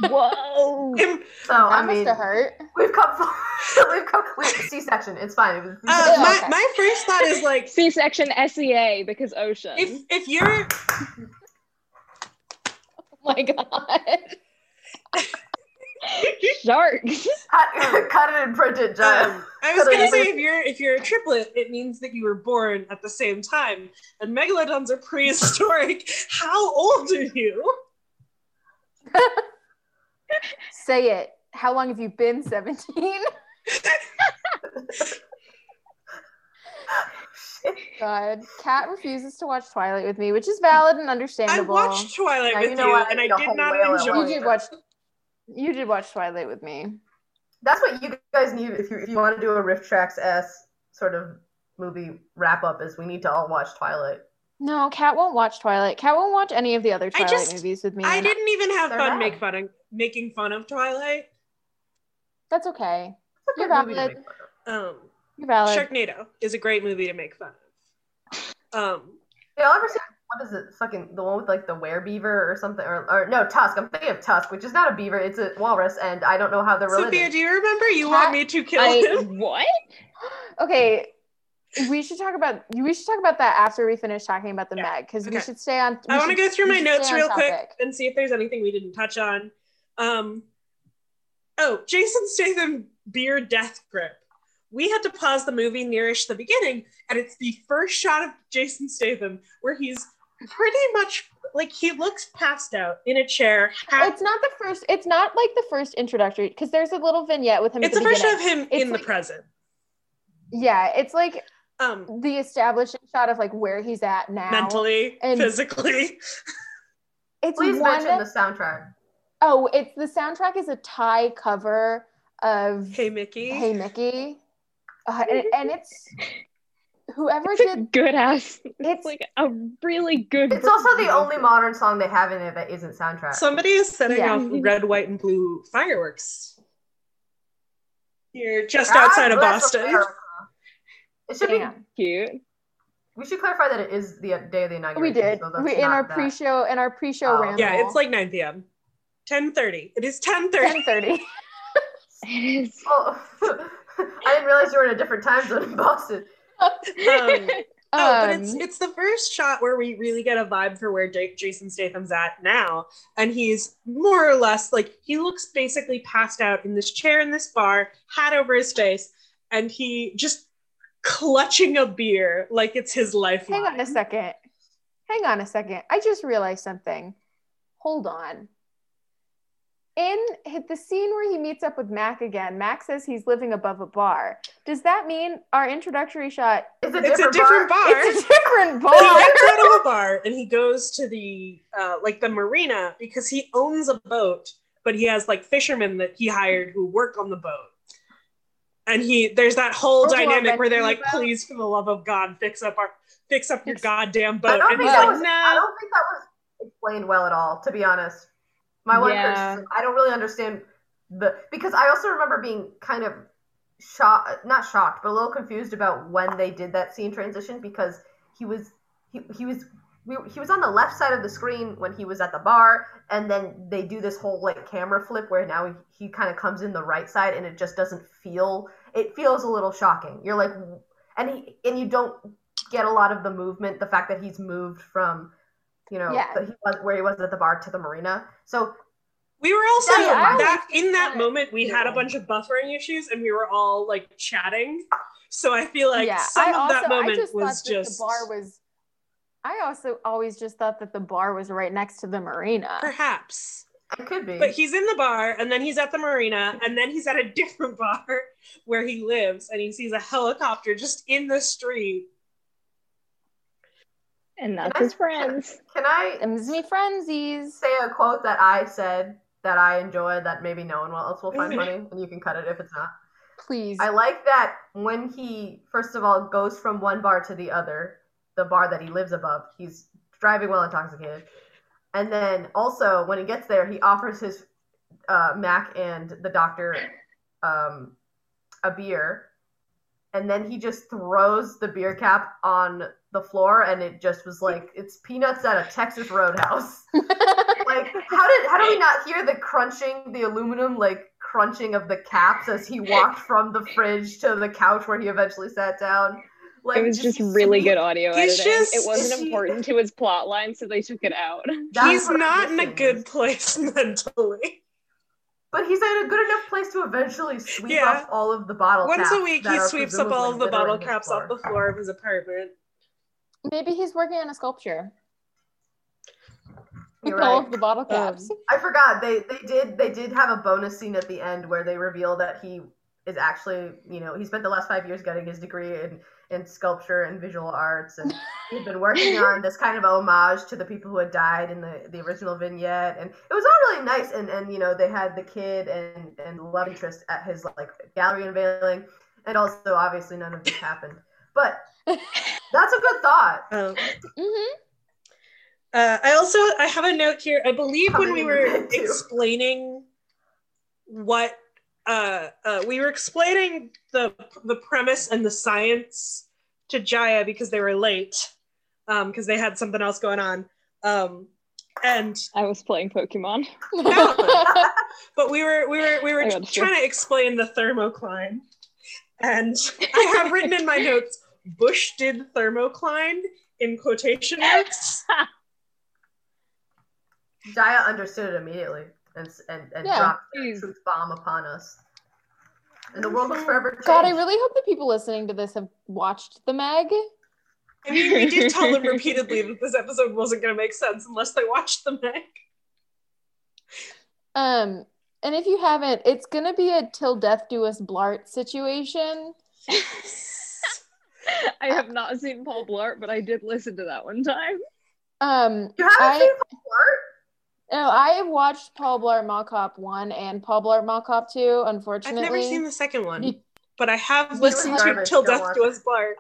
Whoa. (laughs) So That I must mean, have hurt. we've come. (laughs) we've come. We, C-section. It's fine. It was, uh, my, okay. my first thought is like C-section SEA because ocean. if if you're (laughs) oh my god. Sharks. cut, cut it and print it, Jaya. um, I was So gonna say if you're if you're a triplet, it means that you were born at the same time. And megalodons are prehistoric. How old are you? Say it. How long have you been 17? God. Kat refuses to watch Twilight with me, which is valid and understandable. I watched Twilight Now with you you, know what? and I I need a did not enjoy you it. did watch you did watch Twilight with me. That's what you guys need if you if you want to do a RiffTrax s sort of movie wrap up. Is we need to all watch Twilight. No, Kat won't watch Twilight. Kat won't watch any of the other Twilight just- movies with me. I didn't even have They're fun bad. make fun of, making fun of Twilight. That's okay. It's a You're good movie to valid. make fun of. Um, You're valid. Sharknado is a great movie to make fun of. Um, Y'all ever seen what is it? Fucking the one with like the werebeaver or something, or, or no Tusk. I'm thinking of Tusk, which is not a beaver. It's a walrus, and I don't know how they're related. Sophia, related. do you remember you Cat- want me to kill I him? (laughs) what? Okay. We should talk about we should talk about that after we finish talking about the Yeah, Meg because we should stay on. I want to go through my notes stay on real quick and see if there's anything we didn't touch on. Um, oh, Jason Statham beer death grip. We had to pause the movie nearish the beginning, and it's the first shot of Jason Statham where he's pretty much like he looks passed out in a chair. Ha- It's not the first. It's not like the first introductory because there's a little vignette with him. it's at the the first shot of him It's in the present. Yeah, it's like Um, the establishing shot of like where he's at now. mentally, and- physically. (laughs) it's Please one. mention the soundtrack. Oh, it's the soundtrack is a Thai cover of Hey, Mickey. Hey Mickey, uh, and, (laughs) and it's whoever It's a did. good ass. It's It's like a really good. It's also the version. only modern song they have in it that isn't soundtrack. Somebody is setting Yeah. off (laughs) red, white, and blue fireworks. Here, just God outside of Boston. America. It should be. Cute. We should clarify that it is the day of the inauguration. We did. so We in our that. pre-show in our pre-show Oh. ramble. Yeah, it's like 9 p.m. 10:30. It is 10:30. ten thirty. It is. (laughs) Oh, (laughs) I didn't realize you were in a different time zone in Boston. Um, (laughs) Oh, but it's Um, it's the first shot where we really get a vibe for where J- Jason Statham's at now, and he's more or less like he looks basically passed out in this chair in this bar, hat over his face, and he just clutching a beer like it's his life. Hang on a second. Hang on a second. I just realized something. Hold on. In the scene where he meets up with Mac again, Mac says he's living above a bar. Does that mean our introductory shot? It's a It's different, a different bar. bar. It's a different (laughs) bar. he bar. gets out of a bar and he goes to the uh, like the marina because he owns a boat, but he has like fishermen that he hired who work on the boat. And he there's that whole Oh, who dynamic where they're like, boat? please, for the love of God, fix up our fix up your Fix- goddamn I boat. don't And think he's that like, was. I don't think that was explained well at all. To be honest, my one Yeah. criticism- I don't really understand the because I also remember being kind of shocked, not shocked, but a little confused about when they did that scene transition because he was he he was. We, he was on the left side of the screen when he was at the bar, and then they do this whole like camera flip where now he, he kind of comes in the right side, and it just doesn't feel. It feels a little shocking. You're like, and he and you don't get a lot of the movement. The fact that he's moved from, you know, Yeah. that he was where he was at the bar to the marina. So We were also Yeah, I that in that moment we had a bunch of buffering issues and we were all like chatting. So I feel like yeah, some I of also that moment I just was just the bar was I also always just thought that the bar was right next to the marina. Perhaps. It could be. But he's in the bar and then he's at the marina and then he's at a (laughs) different bar where he lives and he sees a helicopter just in the street. And that's Can I- his friends. Can I Them's me frenzies. say a quote that I said that I enjoy that maybe no one else will find Mhm. funny, and you can cut it if it's not. Please. I like that when he first of all goes from one bar to the other, the bar that he lives above. He's driving while intoxicated, and then also when he gets there, he offers his uh, Mac and the doctor um, a beer, and then he just throws the beer cap on the floor, and it just was like (laughs) it's peanuts at a Texas Roadhouse. (laughs) like how did how do we not hear the crunching, the aluminum like crunching of the caps as he walked (laughs) from the fridge to the couch where he eventually sat down? Like it was just really good audio editing. just- it wasn't important to his plot line, so they took it out. That's he's not in a good place mentally. But he's in a good enough place to eventually sweep Yeah. up all of the bottle caps. Once a week, he sweeps up all of the bottle caps off the floor. floor of his apartment. Maybe he's working on a sculpture. You're With all right. of the bottle Um, caps. I forgot they they did they did have a bonus scene at the end where they reveal that he is actually you know he spent the last five years getting his degree in in sculpture and visual arts and he'd been working on this kind of homage to the people who had died in the the original vignette and it was all really nice and and you know they had the kid and and love interest at his like gallery unveiling and also obviously none of this happened but (laughs) that's a good thought Um, hmm Uh, I also I have a note here. I believe when we were explaining what uh, uh, we were explaining the the premise and the science to Jaya because they were late because they had something else going on. Um, and I was playing Pokemon. but we were we were we were I got you. trying to explain the thermocline, and I have written in my notes Bush did thermocline in quotation marks. (laughs) Jaya understood it immediately and and, and Yeah, dropped the truth bomb upon us. And the world was forever changed. God, I really hope the people listening to this have watched the Meg. I mean, we did tell them (laughs) repeatedly that this episode wasn't going to make sense unless they watched the Meg. Um, and if you haven't, it's gonna be a till death do us blart situation. I have not seen Paul Blart, but I did listen to that one time. Um, You haven't I- seen Paul no, I have watched Paul Blart Mall Cop one and Paul Blart Mall Cop two. Unfortunately, I've never seen the second one, but I have You listened to Till Death Do. Us Blart.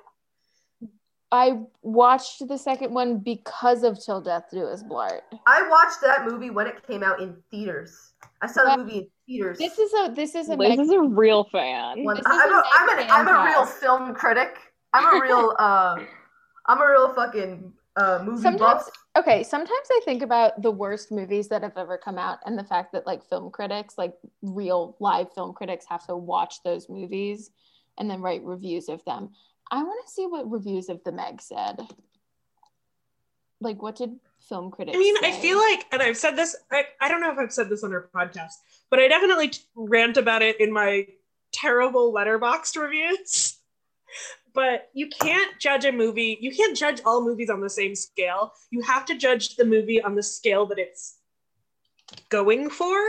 I watched the second one because of Till Death Do Us Blart. I watched that movie when it came out in theaters. I saw the movie in theaters. This is a this is a Liz Meg- is a real fan. One- I'm, a a, I'm, Meg an, I'm a real film critic. I'm a real uh, I'm a real fucking uh, movie Sometimes- buff. okay. Sometimes I think about the worst movies that have ever come out, and the fact that like film critics, like real live film critics, have to watch those movies and then write reviews of them. I want to see what reviews of the Meg said. Like, what did film critics? I mean, I feel like, and I've said this, I, I don't know if I've said this on our podcast, but I definitely t- rant about it in my terrible Letterboxd reviews. (laughs) But you can't judge a movie, you can't judge all movies on the same scale. You have to judge the movie on the scale that it's going for.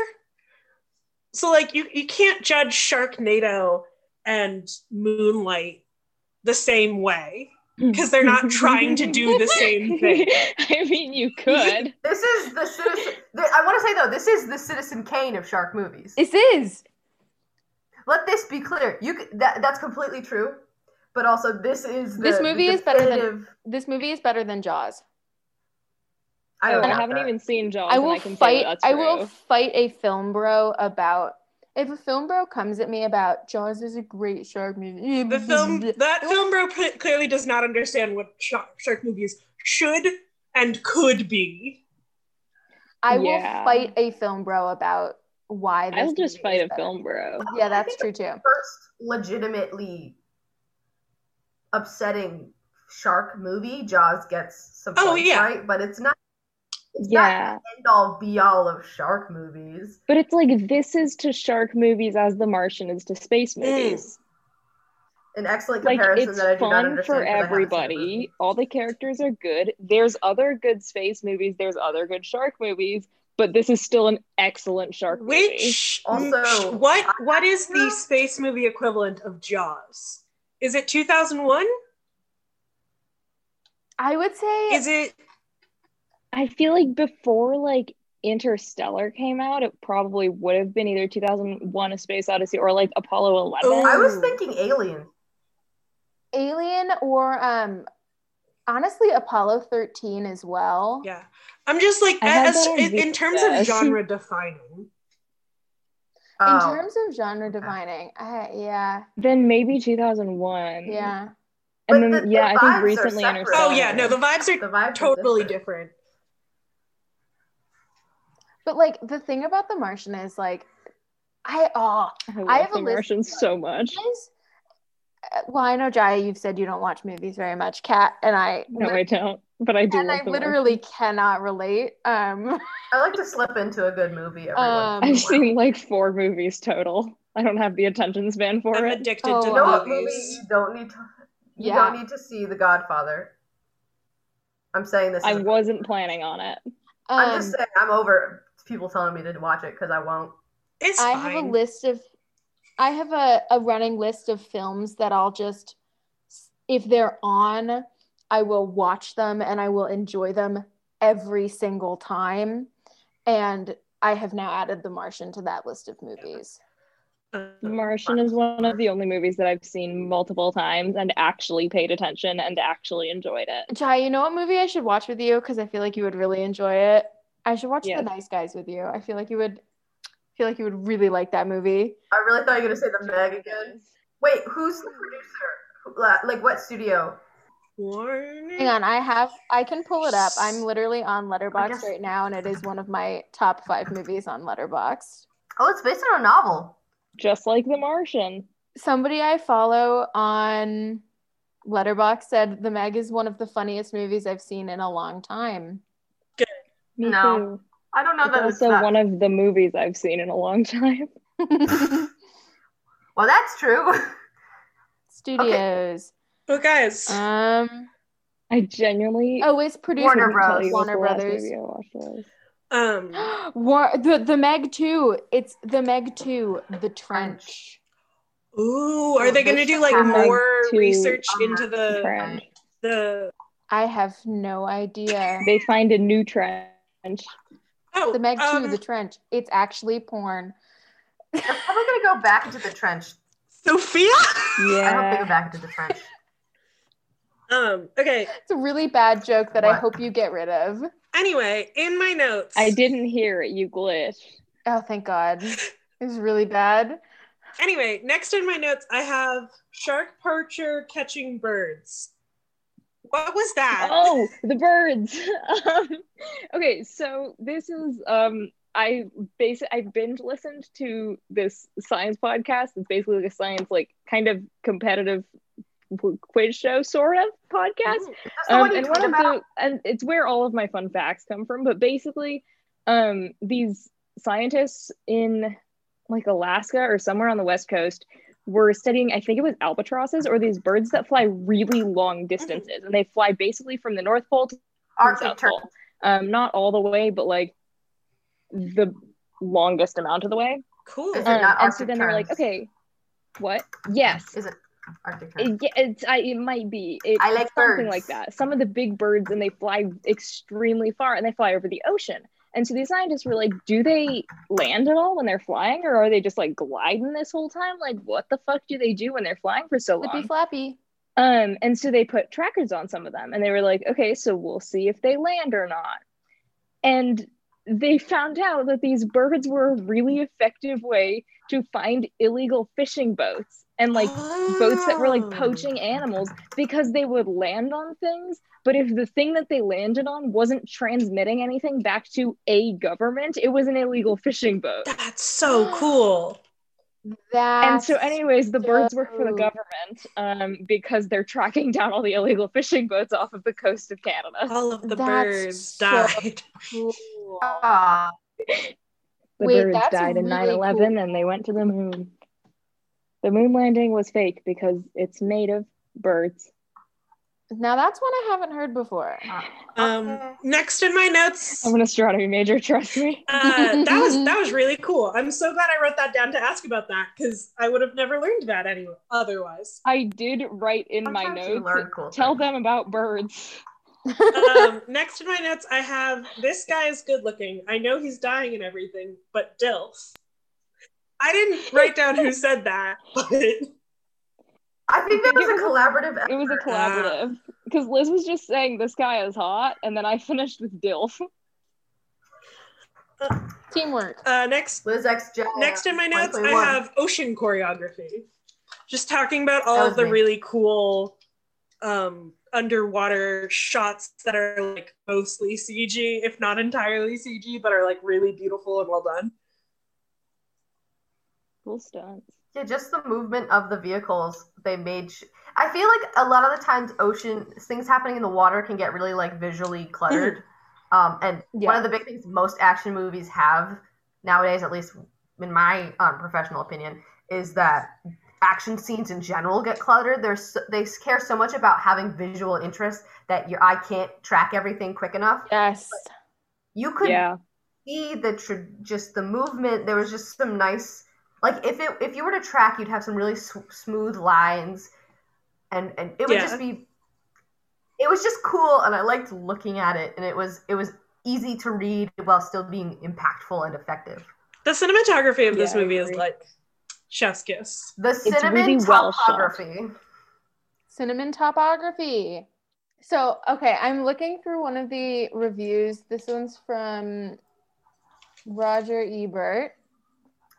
So, like, you, you can't judge Sharknado and Moonlight the same way mm. because they're not trying to do the same (laughs) thing. I mean, you could. (laughs) This is the citizen. th- I want to say though, this is the Citizen Kane of shark movies. this is. Let this be clear. You that that's completely true, but also this is the, This movie the is better than- This movie is better than Jaws. I, don't I haven't that. even seen Jaws, I and will I can fight. say that I will fight a film bro about if a film bro comes at me about Jaws is a great shark movie. (laughs) The film that film bro p- clearly does not understand what shark, shark movies should and could be. I will fight a film bro about why. This I'll just movie fight is a better. film bro. Yeah, that's true too. First legitimately upsetting shark movie, Jaws gets some Oh, points, yeah. right? But it's not it's Yeah. not the end all be all of shark movies. But it's like this is to shark movies as The Martian is to space Mm. movies. An excellent like comparison it's that I do not fun understand. for 'cause I haven't seen the everybody. All the characters are good. There's other good space movies. There's other good shark movies, but this is still an excellent shark movie. Which Also- what what is the space movie equivalent of Jaws? Is it 2001? I would say Is it I feel like before like Interstellar came out, it probably would have been either 2001: A Space Odyssey or like Apollo 11. Oh. I was thinking Alien. Alien or um honestly Apollo 13 as well. yeah. I'm just like as in, in terms of genre defining. In Oh. terms of genre defining, I, yeah, Then maybe 2001. yeah. But And then the- the yeah, I think are recently separate. Interstellar. Oh yeah, no, the vibes are the vibes are totally different. different. But like the thing about The Martian is like, I oh, I, love I have a The list- Martian so much. is, uh, well, I know Jaya, you've said you don't watch movies very much, Kat, and I No, I don't. But I do and love I The literally cannot relate. Um, (laughs) I like to slip into a good movie every Um, once in a I've seen like four movies total. I don't have the attention span for I'm it. addicted Oh, to You the know movie movies. you don't need to you Yeah. don't need to see The Godfather. I'm saying this. I wasn't planning on it. I'm um, just saying I'm over people telling me to watch it because I won't. It's I fine. have a list of I have a, a running list of films that I'll just if they're on, I will watch them and I will enjoy them every single time. And I have now added The Martian to that list of movies. Martian is one of the only movies that I've seen multiple times and actually paid attention and actually enjoyed it. Jai, you know what movie I should watch with you? Because I feel like you would really enjoy it. I should watch Yes. The Nice Guys with you. I feel like you would feel like you would really like that movie. I really thought you were gonna say the Meg again. Wait, who's the producer? Like what studio? Warner. Hang on, I have I can pull it up. I'm literally on I Letterbox guess- right now, and it is one of my top five movies on Letterbox. Oh, it's based on a novel. Just like The Martian. Somebody I follow on Letterbox said The Meg is one of the funniest movies I've seen in a long time. Good. Me No. too. I don't know It's that it's also not. one of the movies I've seen in a long time. (laughs) Well, that's true. Studios. Oh, guys. Um. I genuinely Oh, it's produced Warner couldn't Bros. you what Warner the Brothers. movie I watched was. um. (gasps) War the the Meg two. It's the Meg two. The Trench. Ooh, are they gonna do like more two. research into the Trench. the? I have no idea. They find a new trench. Oh, The Meg two. um, The Trench. It's actually porn. They're probably gonna go back into the trench. Sophia. Yeah. I hope they go back into the trench. Um. Okay. It's a really bad joke that I hope you get rid of. Anyway, in my notes, I didn't hear it, you glitch. Oh, thank God. It was really bad. Anyway, next in my notes, I have shark percher catching birds. What was that? Oh, the birds. (laughs) um, okay, so this is um I basic I binge listened to this science podcast. It's basically like a science like kind of competitive qu- quiz show sort of podcast. Is this Um, and tweet one of the and it's where all of my fun facts come from. But basically, um, these scientists in like Alaska or somewhere on the west coast were studying. I think it was albatrosses or these birds that fly really long distances, and they fly basically from the North Pole to the South Pole. Um, not all the way, but like the longest amount of the way. Cool. Um, and so Arctic then they were like, okay, what? Yes, Is it Arctic Turtle? it, yeah, it's I, it might be. It, I like something birds. like that. Some of the big birds, and they fly extremely far, and they fly over the ocean. And so these scientists were like, do they land at all when they're flying, or are they just like gliding this whole time? Like, what the fuck do they do when they're flying for so Flippy long? flappy. Um, and so they put trackers on some of them, and they were like, okay, so we'll see if they land or not. And they found out that these birds were a really effective way to find illegal fishing boats and like boats that were like Oh. poaching animals because they would land on things. But if the thing that they landed on wasn't transmitting anything back to a government, it was an illegal fishing boat. That's so cool. That And so, anyways, the birds work for the government um, because they're tracking down all the illegal fishing boats off of the coast of Canada. All of the That's birds so- died. (laughs) cool. The Wait, birds that's died in really 9 11 cool. and they went to the moon. The moon landing was fake because it's made of birds. Now that's one I haven't heard before. Um, next in my notes, I'm an astronomy major, trust me. uh, that was (laughs) that was really cool. I'm so glad I wrote that down to ask about that because I would have never learned that any otherwise. I did write in my Sometimes you notes, cool tell things. them about birds. um, (laughs) next in my notes, I have this guy is good looking. I know he's dying and everything, but Dilf. I didn't write down who said that, (laughs) but I think that was a collaborative. It was a collaborative. Because Liz was just saying this guy is hot, and then I finished with Dilf. (laughs) Teamwork. uh, next Liz X J. next in my notes, I have ocean choreography. Just talking about all of the me. really cool um, underwater shots that are like mostly CG, if not entirely CG, but are like really beautiful and well done. Cool stunts. Yeah, just the movement of the vehicles they made. Sh- I feel like a lot of the times ocean things happening in the water can get really like visually cluttered. um, and one of the big things most action movies have nowadays, at least in my um, professional opinion, is that action scenes in general get cluttered. There's so, they care so much about having visual interest that your eye can't track everything quick enough. Yes. You could Yeah. see the tr- just the movement. There was just some nice, like if it if you were to track, you'd have some really s- smooth lines, and and it would Yeah. just be, it was just cool, and I liked looking at it, and it was it was easy to read while still being impactful and effective. The cinematography of this Yeah, movie is like chef's kiss. The cinnamon really well shot. Cinnamon topography. So, okay, I'm looking through one of the reviews. This one's from Roger Ebert.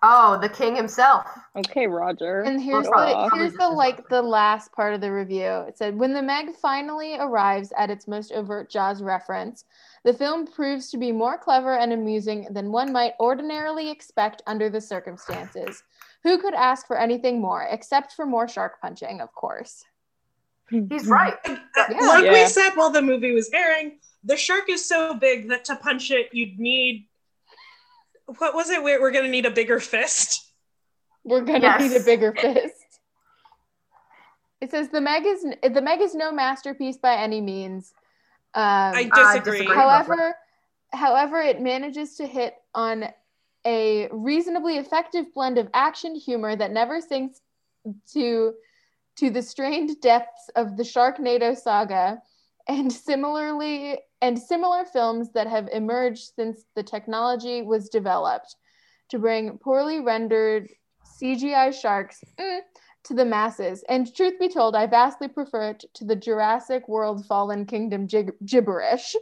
Oh, the king himself. Okay, Roger. And here's probably- the here's the like the last part of the review. It said when the Meg finally arrives at its most overt Jaws reference, the film proves to be more clever and amusing than one might ordinarily expect under the circumstances. Who could ask for anything more, except for more shark punching, of course. He's right. Uh, Yeah. Like we said while the movie was airing, the shark is so big that to punch it, you'd need. What was it? We're, we're going to need a bigger fist. We're gonna Yes. need a bigger fist. It says the Meg is the Meg is no masterpiece by any means. Um, I I disagree. disagree. however, however, it manages to hit on a reasonably effective blend of action humor that never sinks to to the strained depths of the Sharknado saga, and similarly and similar films that have emerged since the technology was developed to bring poorly rendered CGI sharks mm, to the masses. And truth be told, I vastly prefer it to the Jurassic World Fallen Kingdom gib- gibberish.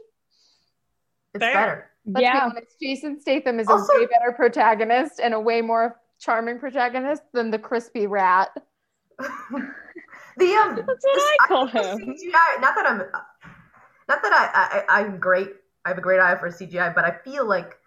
It's Fair. better. Let's yeah. be honest, Jason Statham is Also- a way better protagonist and a way more charming protagonist than the crispy rat. (laughs) the um, That's what this- I call think him. the CGI. Not that I'm, not that I, I I'm great. I have a great eye for CGI, but I feel like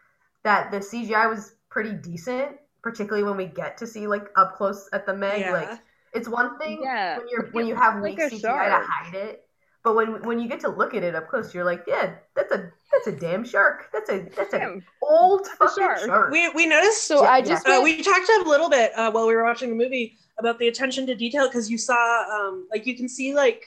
that the CGI was pretty decent, particularly when we get to see like up close at the Meg. Yeah. Like it's one thing Yeah, when you're when you have looks weak like CGI shark. to hide it, but when when you get to look at it up close, you're like, yeah, that's a that's a damn shark. That's a that's an old fucking shark. shark. We, we noticed. So I just Uh, we talked a little bit uh, while we were watching the movie about the attention to detail because you saw, um, like, you can see like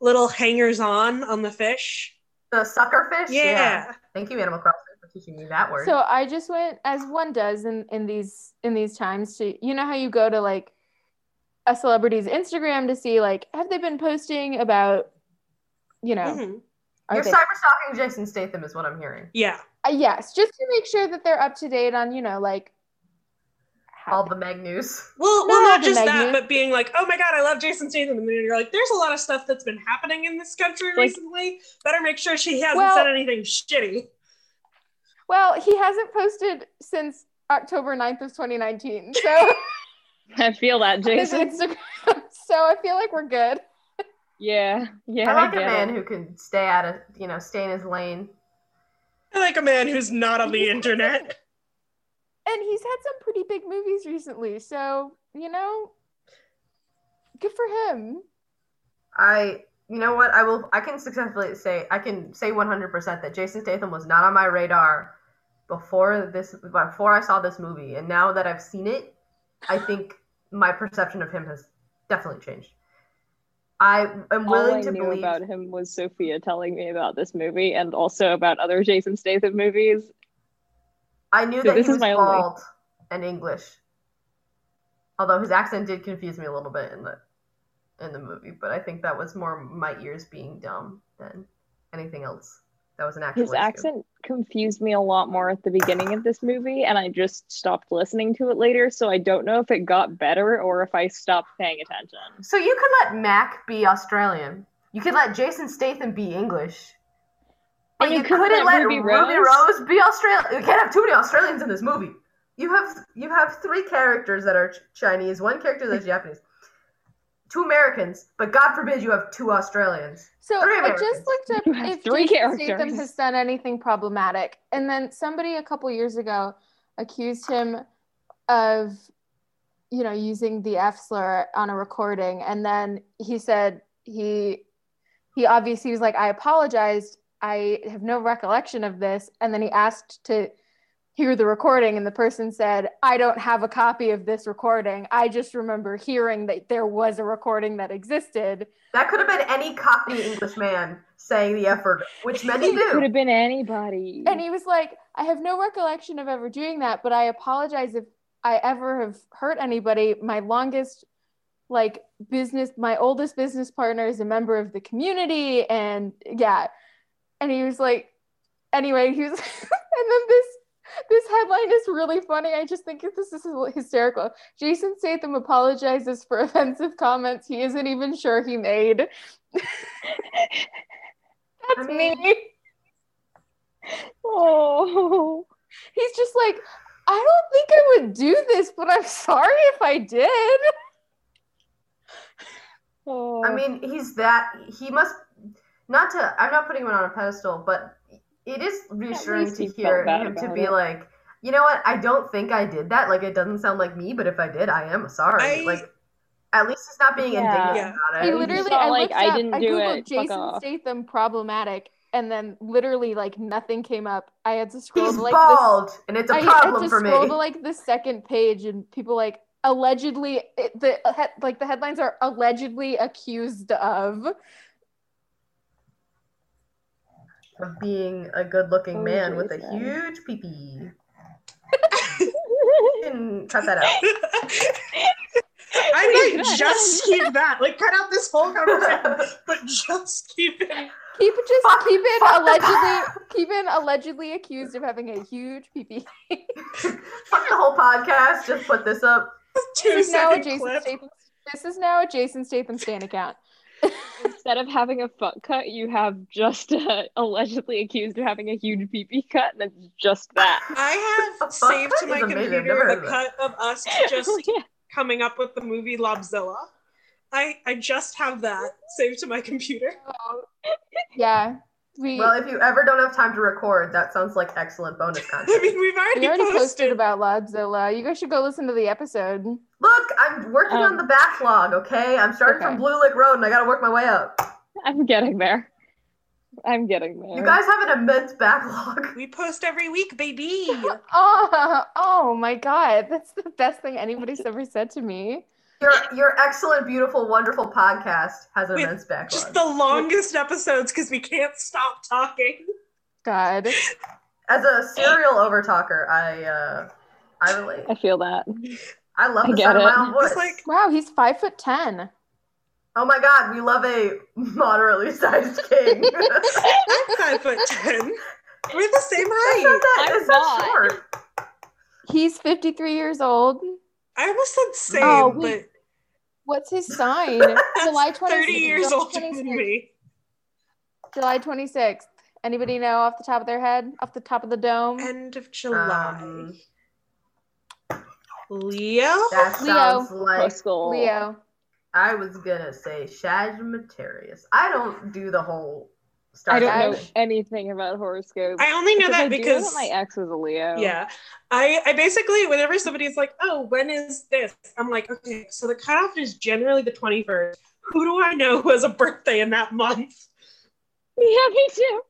little hangers on on the fish. the sucker fish. Yeah. Thank you, Animal Crossing, for teaching me that word. so I just went as one does in in these in these times to you know how you go to like a celebrity's Instagram to see like have they been posting about you know Mhm. You're they- cyber stalking Jason Statham, is what I'm hearing. Yeah. Uh, yes just to make sure that they're up to date on you know like how All the Meg news. Well, Not well, not the just that, Magnet. but being like, oh my god, I love Jason Statham, and then you're like, there's a lot of stuff that's been happening in this country Like- recently. Better make sure she hasn't Well- said anything shitty. Well, he hasn't posted since October 9th of 2019. So (laughs) I feel that, (laughs) his Jason. So I feel like we're good. Yeah, yeah. I like a get man it. who can stay out of, you know, stay in his lane. I like a man who's not on the (laughs) internet. And he's had some pretty big movies recently. So, you know, good for him. I, you know what? I will. I can successfully say I can say 100% that Jason Statham was not on my radar before this. Before I saw this movie, and now that I've seen it, I think my perception of him has definitely changed. I am All willing I to knew believe. about him was Sophia telling me about this movie and also about other Jason Statham movies. I knew So that this he is was my only- and English. Although his accent did confuse me a little bit in the in the movie, but I think that was more my ears being dumb than anything else. That was an actual His issue. accent confused me a lot more at the beginning of this movie, and I just stopped listening to it later, so I don't know if it got better or if I stopped paying attention. So you could let Mac be Australian. You could let Jason Statham be English. But And you, you couldn't couldn't let let Ruby Ruby, Rose? Rose? be Australian. You can't have too many Australians in this movie. You have you have three characters that are Ch- Chinese, one character that's (laughs) Japanese, two Americans, but God forbid you have two Australians. So Three I Americans. just looked up You if three Jason Statham characters. has done anything problematic, and then somebody a couple years ago accused him of, you know, using the F slur on a recording, and then he said he he obviously was like, I apologized. I have no recollection of this, and then he asked to hear the recording, and the person said, I don't have a copy of this recording. I just remember hearing that there was a recording that existed. That could have been any Cockney English man saying the effort, which many (laughs) It could have been anybody. And he was like, I have no recollection of ever doing that, but I apologize if I ever have hurt anybody. My longest, like, business, my oldest business partner is a member of the community. And yeah. And he was like, anyway, he was, (laughs) and then this. This headline is really funny. I just think this is hysterical. Jason Statham apologizes for (laughs) offensive comments he isn't even sure he made. (laughs) That's I mean- me. oh. He's just like, I don't think I would do this, but I'm sorry if I did. oh. I mean, he's that. He must not to. I'm not putting him on a pedestal, but it is reassuring to he hear him to be it. like, you know what? I don't think I did that. Like, it doesn't sound like me, but if I did, I am sorry. I- Like, at least he's not being Yeah. indignant Yeah. about it. He literally, not I like, "I didn't I do googled it, fuck Jason off." Statham problematic, and then literally like nothing came up. I had to scroll He's to like bald, and it's a this. I problem had to for me. scroll to like the second page, and people like allegedly it, the he- like the headlines are allegedly accused of. Of being a good-looking Oh, man with a huge pee-pee. (laughs) Can cut that out. (laughs) I might just keep that. Like, cut out this whole conversation, (laughs) but just keep it. Keep just Fuck- keep it allegedly keep it allegedly accused of having a huge pee Fuck the whole podcast. Just put this up. Two This is now a Jason clip. Statham. This is now a Jason Statham stan account. Instead of having a fuck cut, you have just uh, allegedly accused of having a huge pee cut, and it's just that. I have saved to my is amazing. I've computer the cut of us (laughs) just Yeah. coming up with the movie Lobzilla. I I just have that saved to my computer. (laughs) Yeah. We Well, if you ever don't have time to record, that sounds like excellent bonus content. (laughs) I mean, we've already, we already posted posted. about Lobzilla. You guys should go listen to the episode. Look, I'm working on Um, the backlog, okay? I'm starting okay. from Blue Lick Road and I gotta work my way up. I'm getting there. I'm getting there. You guys have an immense backlog. we post every week, baby. (laughs) Oh, oh my god. That's the best thing anybody's ever said to me. Your your excellent, beautiful, wonderful podcast has an Wait, immense backlog. Just the longest episodes because we can't stop talking. God. As a serial overtalker, I uh I relate. I feel that. I love I the get sound of my it. own voice. Like Wow, he's five foot ten. oh my god, we love a moderately (laughs) sized king. I'm (laughs) five foot ten. We're the same It's height. not that, I'm not not. short. He's 53 years old. I almost said same, Oh, but wait. What's his sign? (laughs) July 26th. thirty years July older than 26th. me. July 26th. Anybody know off the top of their head? Off the top of the dome? End of July. Um, Leo. that Leo. sounds like Crystal. Leo. I was gonna say Sagittarius. I don't do the whole star I don't know anything about horoscopes. I only know Because I that do know because that my ex was a Leo. Yeah. I, I basically, whenever somebody's like, oh, when is this? I'm like, okay, so the cutoff is generally the 21st. Who do I know who has a birthday in that month? (laughs) Yeah, me too.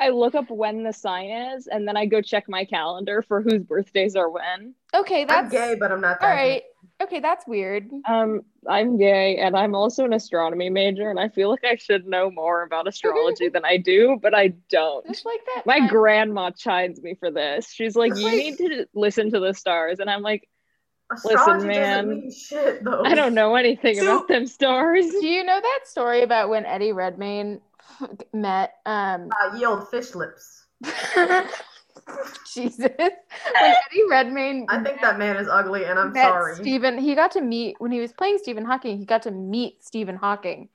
I look up when the sign is, and then I go check my calendar for whose birthdays are when. Okay, I'm that's gay, but I'm not that. all gay. Right. Okay, that's weird. Um, I'm gay and I'm also an astronomy major, and I feel like I should know more about astrology (laughs) than I do, but I don't. Just like that. My time- grandma chides me for this. She's like, It's "You like- need to listen to the stars," and I'm like, Astrology man. shit "I don't know anything So- about them stars." Do you know that story about when Eddie Redmayne (laughs) met um Uh, ye old fish lips. (laughs) (laughs) Jesus. When Eddie Redmayne I think that man is ugly, and I'm sorry. Stephen, he got to meet when he was playing Stephen Hawking, he got to meet Stephen Hawking.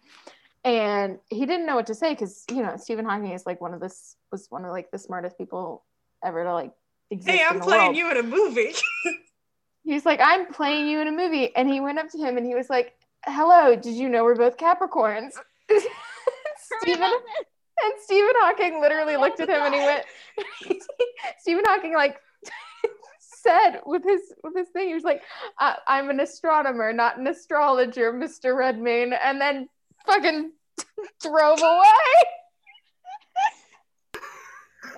And he didn't know what to say because you know Stephen Hawking is like one of this was one of like the smartest people ever to like exist. Hey, in I'm the playing world. you in a movie. (laughs) He's like, I'm playing you in a movie. And he went up to him and he was like, Hello, did you know we're both Capricorns? (laughs) Stephen and Stephen Hawking literally looked at him and he went (laughs) Stephen Hawking like (laughs) said with his with his thing, he was like, I- I'm an astronomer, not an astrologer, Mr. Redmayne, and then fucking (laughs) drove away.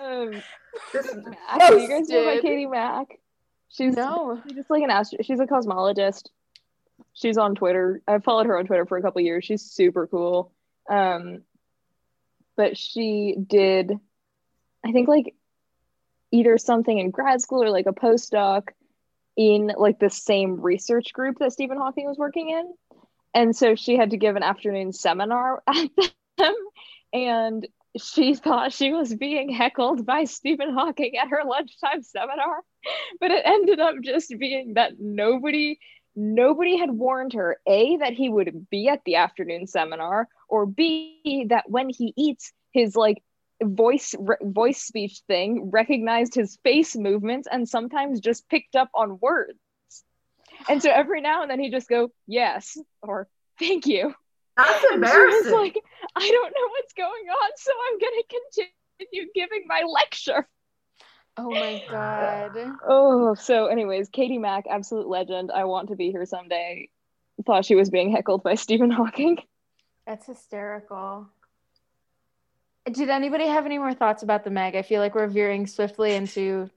Um, This, Mac, you guys know about Roasted. Katie Mack? She's No. she's just like an astro. She's a cosmologist. She's on Twitter. I've followed her on Twitter for a couple years. She's super cool. Um, but she did, I think like either something in grad school or like a postdoc in like the same research group that Stephen Hawking was working in. And so she had to give an afternoon seminar (laughs) at them. And she thought she was being heckled by Stephen Hawking at her lunchtime seminar. But it ended up just being that nobody nobody had warned her a that he would be at the afternoon seminar or b that when he eats his like voice re- voice speech thing recognized his face movements and sometimes just picked up on words. And so every now and then he just go yes or thank you. That's and she was embarrassing. like i don't know what's going on so i'm going to continue giving my lecture Oh my god. Oh, so anyways, Katie Mack, absolute legend. I want to be here someday. Thought she was being heckled by (laughs) Stephen Hawking. That's hysterical. Did anybody have any more thoughts about the Meg? I feel like we're veering swiftly into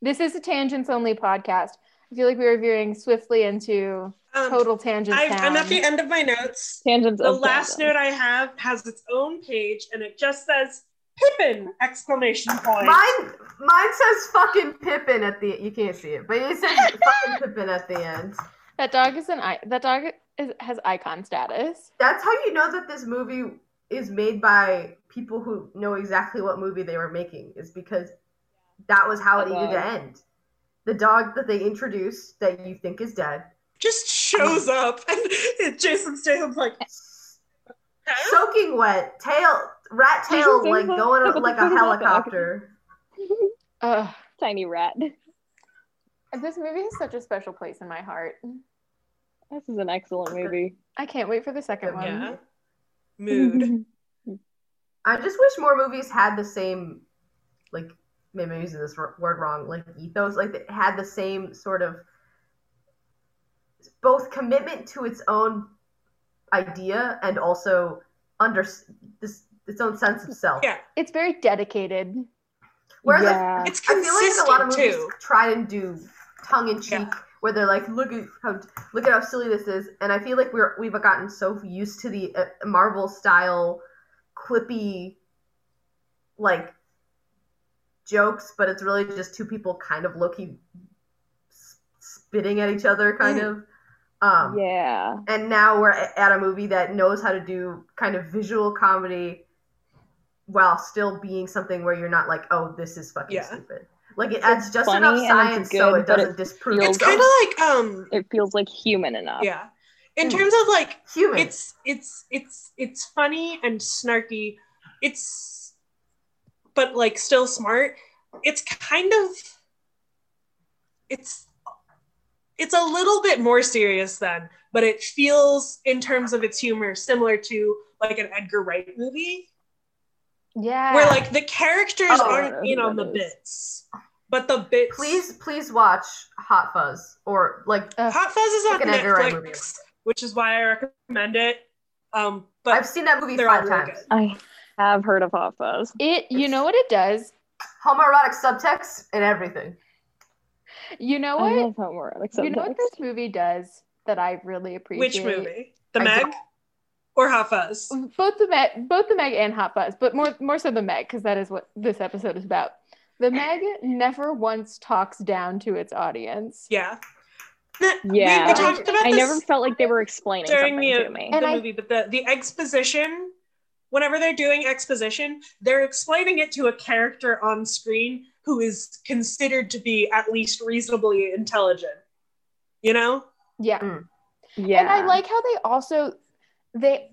this is a tangents only podcast. I feel like we were veering swiftly into Um, total tangents. I, town. I'm at the end of my notes. Tangents The last fandom. note I have has its own page, and it just says Pippin! Exclamation point. Mine, mine says fucking Pippin at the. You can't see it, but it says (laughs) fucking Pippin at the end. that dog is an i that dog is, has icon status. That's how you know that this movie is made by people who know exactly what movie they were making. Is because that was how it The needed to end. The dog that they introduced that you think is dead, Just shows up, and (laughs) Jason Statham's like, huh? soaking wet, tail, rat tail, like going what the like a is that dog? helicopter. Ugh. Tiny rat. This movie has such a special place in my heart. This is an excellent movie. I can't wait for the second one. Yeah. Mood. (laughs) I just wish more movies had the same, like maybe I'm using this word wrong, like ethos, like it had the same sort of both commitment to its own idea and also under this its own sense of self. Yeah. It's very dedicated. Whereas I- yeah. It's I, feel like a lot of movies too. try and do tongue in cheek, Yeah. where they're like, look at how look at how silly this is, and I feel like we're we've gotten so used to the uh, Marvel style quippy like jokes, but it's really just two people kind of low key spitting at each other, kind Mm. of. Um, yeah. and now we're at a movie that knows how to do kind of visual comedy while still being something where you're not like, oh, this is fucking Yeah. stupid. Like it adds just funny enough science so good, it it doesn't disprove. feels- It's kind of like, um, It feels like human enough. yeah. In Mm. terms of like, human. it's it's it's it's funny and snarky. It's but like still smart. It's kind of it's it's a little bit more serious then, but it feels in terms of its humor similar to like an Edgar Wright movie Yeah. where like the characters Oh, aren't don't know in on the that is. bits, but the bits. please, please watch Hot Fuzz or like Ugh. Hot Fuzz is on Like an Edgar Wright movie. Netflix, which is why I recommend it. Um, but I've seen that movie five times. good. I have heard of Hot Fuzz. it you know what it does? Homoerotic subtext and everything. You know I what? love homoerotic You know what this movie does? that I really appreciate. Which movie? The Meg don't- or Hot Fuzz? Both the Meg, both the Meg and Hot Fuzz, but more more so the Meg because that is what this episode is about. The Meg never once talks down to its audience. Yeah. (laughs) The- Yeah. we, talked about I this never felt like they were explaining during something the, to me. And the I- movie, but the, the exposition, whenever they're doing exposition, they're explaining it to a character on screen who is considered to be at least reasonably intelligent. You know? Yeah. Yeah. And I like how they also they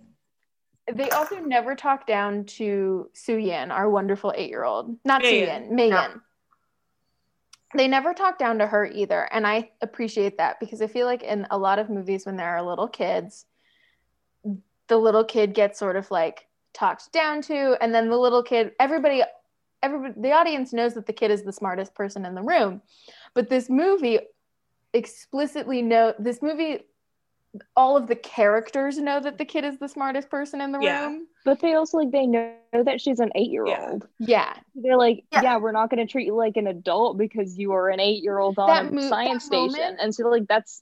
they also never talk down to Su Yan, our wonderful eight year old. Not Su Megan. Yan, Megan. They never talk down to her either. And I appreciate that because I feel like in a lot of movies when there are little kids, the little kid gets sort of like talked down to, and then the little kid, everybody everybody the audience knows that the kid is the smartest person in the room. But this movie explicitly know this movie all of the characters know that the kid is the smartest person in the Yeah. room. But they also like they know that she's an eight year old. Yeah. They're like, Yeah. yeah. we're not going to treat you like an adult because you are an eight year old on That a mo- science that moment- station, and so like that's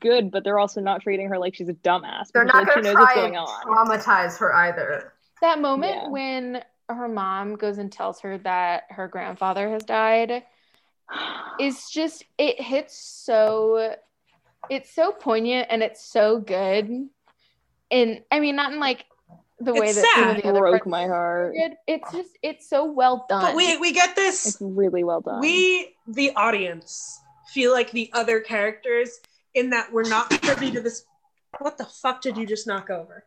good. But they're also not treating her like she's a dumbass. They're because, not like, going to knows what's try going and on. traumatize her either. That moment Yeah. when her mom goes and tells her that her grandfather has died (sighs) is just it hits so it's so poignant and it's so good. And I mean not in like the way It's that some sad. of the other broke my heart. good. It's just it's so well done. But we we get this It's really well done. we the audience feel like the other characters in that we're not privy to this what the fuck did you just knock over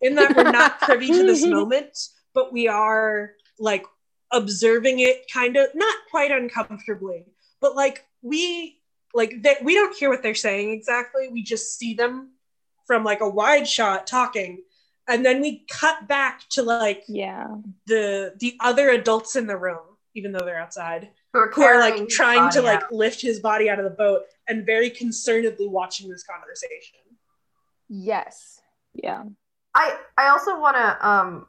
in that we're not privy to this (laughs) moment but we are like observing it kind of not quite uncomfortably but like we like that we don't hear what they're saying exactly we just see them from like a wide shot talking and then we cut back to like yeah. the the other adults in the room even though they're outside Who are, who are like his trying to like out. lift his body out of the boat and very concernedly watching this conversation. yes. Yeah. I I also want to um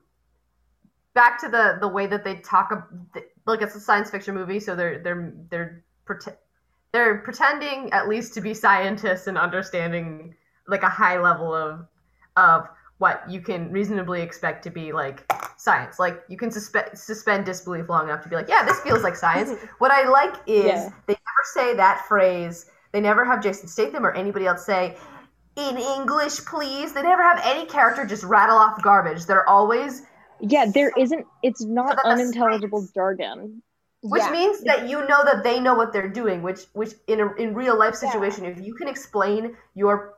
back to the the way that they talk ab- like it's a science fiction movie, so they're they're they're prete- they're pretending at least to be scientists and understanding like a high level of of what you can reasonably expect to be like science. Like you can suspend suspend disbelief long enough to be like, yeah, this feels like science. (laughs) what I like is Yeah. they never say that phrase. They never have Jason Statham or anybody else say in English, please. They never have any character just rattle off garbage. They're always, Yeah, there isn't it's not unintelligible science- jargon. Which Yeah. means that you know that they know what they're doing. Which, which in a in real life situation, if you can explain your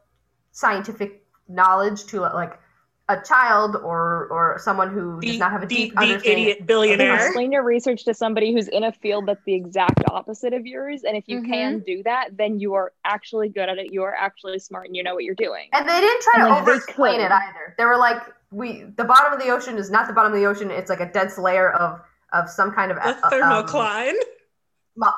scientific knowledge to like a child or or someone who The, does not have a the, deep the understanding. idiot billionaire. Explain your research to somebody who's in a field that's the exact opposite of yours. And if you Mhm. can do that, then you are actually good at it. You are actually smart and you know what you're doing. And they didn't try And, to like, over explain it either. They were like, we the bottom of the ocean is not the bottom of the ocean. It's like a dense layer of of some kind of A uh, um, thermocline. mo-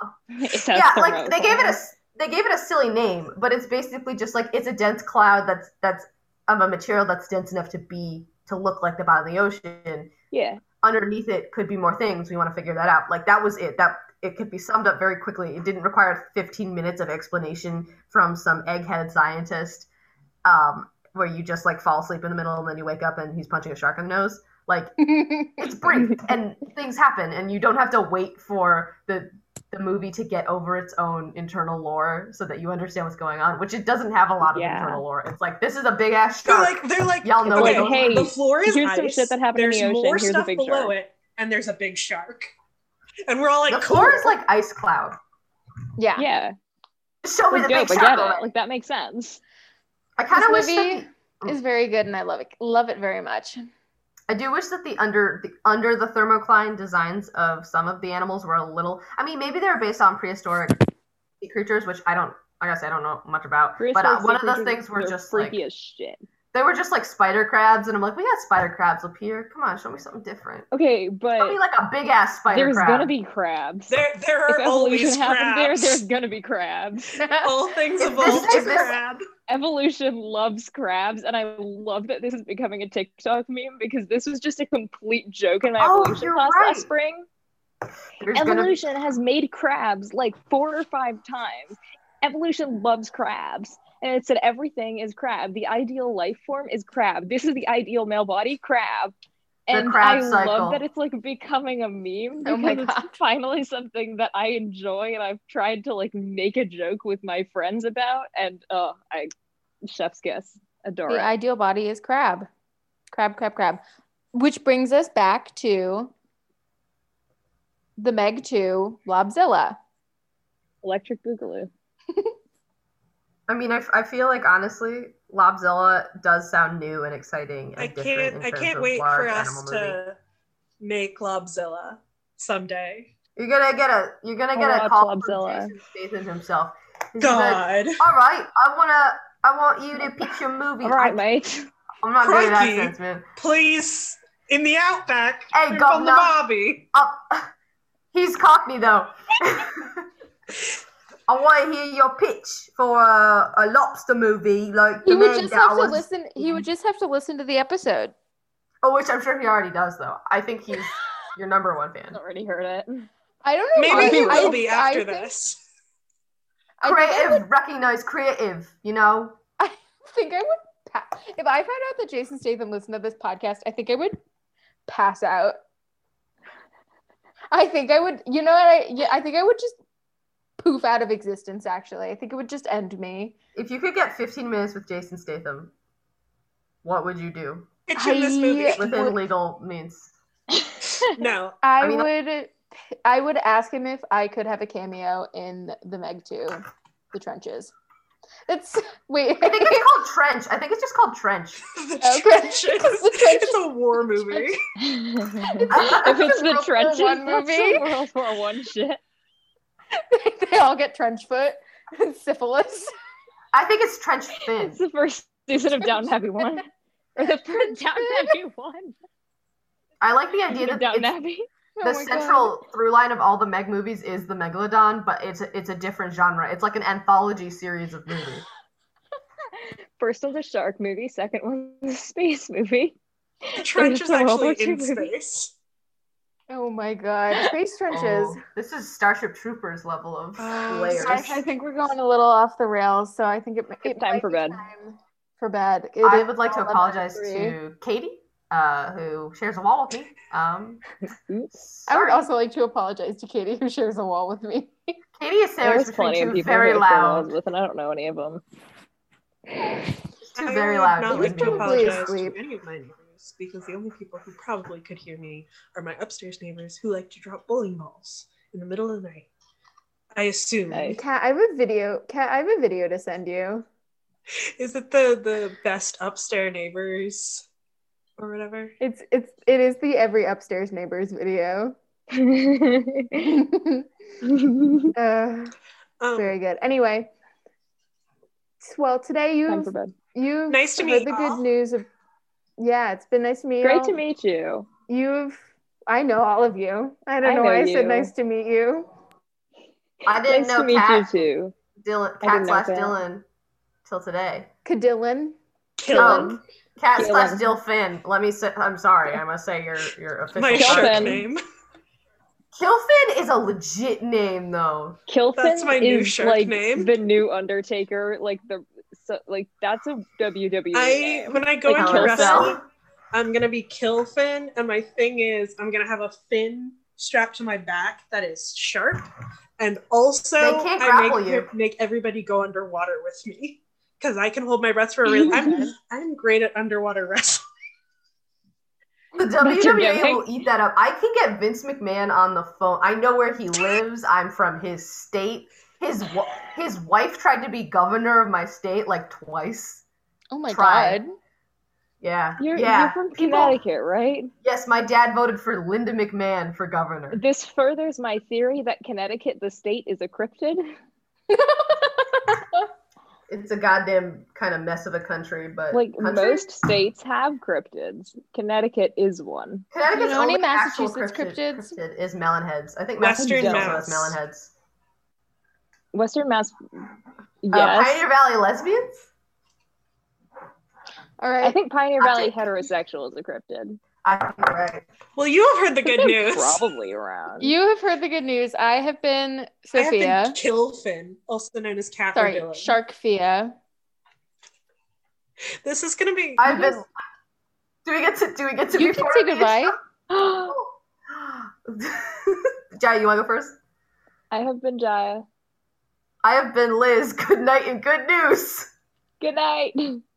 yeah, a like they gave it a they gave it a silly name, but it's basically just like it's a dense cloud that's that's of a material that's dense enough to be to look like the bottom of the ocean. Yeah. Underneath it could be more things. We want to figure that out. Like that was it. That it could be summed up very quickly. It didn't require 15 minutes of explanation from some egghead scientist, um, where you just like fall asleep in the middle and then you wake up and he's punching a shark in the nose. Like (laughs) it's brief and things happen and you don't have to wait for the the movie to get over its own internal lore so that you understand what's going on which it doesn't have a lot of Yeah. internal lore it's like this is a big ass shark. They're like they're like Y'all know okay, hey, the floor is here's ice. some shit that happened in there's the ocean, more here's a stuff big below shark. it, and there's a big shark. And we're all like, the cool. floor is like ice cloud yeah. Yeah. Just show me the dope. big I shark get it. Like that makes sense. i kind of wish This that movie is very good and I love it. Love it very much. I do wish that the under the under the thermocline designs of some of the animals were a little. I mean, maybe they're based on prehistoric creatures, which I don't. I guess I don't know much about. but uh, one of those things were just freaky like as shit. They were just like spider crabs, and I'm like, we got spider crabs up here. Come on, show me something different. Okay, but Show me but like a big ass spider crab. there's crab. gonna be crabs. there there if are always evolution happened there, there's gonna be crabs. (laughs) all things evolve this- to crab. Evolution loves crabs, and I love that this is becoming a TikTok meme because this was just a complete joke in my Oh, evolution class right. last spring. There's gonna Evolution has made crabs like four or five times, evolution loves crabs. And it said everything is crab. The ideal life form is crab. This is the ideal male body, crab. And crab I cycle. love that it's like becoming a meme Oh my because it's finally something that I enjoy and I've tried to like make a joke with my friends about. And uh I chef's kiss. Adore The it. ideal body is crab. Crab, crab, crab. Which brings us back to the Meg 2 Lobzilla. Electric Boogaloo. (laughs) I mean, I, f- I feel like honestly, Lobzilla does sound new and exciting and I can't. I can't wait for us animal movie. to make Lobzilla someday. You're gonna get a. You're gonna get I'll a call watch from Lobzilla. Jason Statham himself. He's gonna like, God, All right, I wanna. I want you to pitch your movie. (laughs) All right, I, mate. I'm not doing Crikey. accents, man. please, in the outback, Hey, bring on the governor. Bobby. Oh, uh, (laughs) he's Cockney though. (laughs) I want to hear your pitch for a, a lobster movie, like He the would Meg just have I to listen. He would just have to listen to the episode. Oh, which I'm sure he already does, though. I think he's your number one fan. Already heard it. I don't know. Maybe why- he I- will be after think- this. I think I would, recognize creative. You know, I think I would. Pa- if I found out that Jason Statham listened to this podcast, I think I would pass out. I think I would. You know what? I yeah. I think I would just poof out of existence. Actually, I think it would just end me. if you could get 15 minutes with Jason Statham, what would you do Pitch in this movie. within Would- legal means? No, (laughs) I, I mean- would. I would ask him if I could have a cameo in the Meg Two, the trenches. It's wait. I think it's called Trench. I think it's just called Trench. (laughs) the oh, Okay. trenches. (laughs) The trenches. It's a war movie. if it's the trenches, One that's movie. World War One shit. (laughs) they all get trench foot and syphilis. I think it's Trench Fin. It's the first season of Downton Abbey one, or the first Downton Abbey one. I like the idea that Downton it's, Abbey. Oh the my God. central through line of all the Meg movies is the Megalodon, but it's a, it's a different genre. It's like an anthology series of movies. (laughs) First one's a shark movie. Second one's a space movie. The trench is a World War actually II in movie. space. Oh my god, space trenches. Oh, this is Starship Troopers level of Oh, layers. Guys, I think we're going a little off the rails, so I think it, it It's time might for be bed. time for bed. It I would like to apologize to Katie, uh, who shares a wall with me. Um, (laughs) I would also like to apologize to Katie, who shares a wall with me. (laughs) Katie is There's sandwiched plenty between of two people very who I share walls loud, with, and I don't know any of them. (laughs) two I very loud. not He was like to human probably apologize asleep. To any of my neighbors because the only people who probably could hear me are my upstairs neighbors who like to drop bowling balls in the middle of the night. I assume. Nice. Kat, I have a video. Kat, I have a video to send you. Is it the the best upstairs neighbors or whatever? It's it's it is the every upstairs neighbors video. (laughs) uh, Um, very good. Anyway, well, today you've for bed. you've Nice to meet the y'all. good news of. Yeah, it's been nice to meet you. Great to meet you. You've. I know all of you. I don't I know know why I said nice to meet you. I didn't Nice know to meet Kat, you too. Dylan, Cat Kat slash Kat. Dylan till today. Cadillin. Kill Um. Cat Dylan. slash Dill Finn. Let me say. I'm sorry. I must say your your official. My Kill name. Kilfin is a legit name though. Kilfin That's my new is shark like name. the new Undertaker. Like the so, like that's a WWE I name. when I go Like into wrestling, I'm gonna be Kill Finn, and my thing is I'm gonna have a fin strapped to my back that is sharp, and also I make you. make everybody go underwater with me because I can hold my breath for a real. I'm (laughs) I'm great at underwater wrestling. The WWE will eat that up. I can get Vince McMahon on the phone. I know where he (laughs) lives. I'm from his state. His his wife tried to be governor of my state like twice. Oh my Try. god. Yeah, You're, yeah. you're from People- Connecticut, right? Yes, my dad voted for Linda McMahon for governor. This furthers my theory that Connecticut, the state, is a cryptid. (laughs) (laughs) It's a goddamn kind of mess of a country, but Like country? most states have cryptids. Connecticut is one. Connecticut's You know only actual Massachusetts cryptid, cryptids? cryptid is Melonheads. I think Western Massachusetts also Mass. has Melonheads. Western Mass. Uh, Yes, Pioneer Valley lesbians. All right. I think Pioneer I'll Valley take- heterosexual is a cryptid. I think right. Well, you have heard the good news. Probably around. You have heard the good news. I have been I have Sophia. been Killfin, also known as Cat or Sorry, Dylan. Sharkfia. This is gonna be. I've been. Do we get to? Do we get to? You be can say goodbye. intro? (gasps) (gasps) Jai, you want to go first? I have been Jaya. I have been Liz. (laughs) Good night and good news. Good night. (laughs)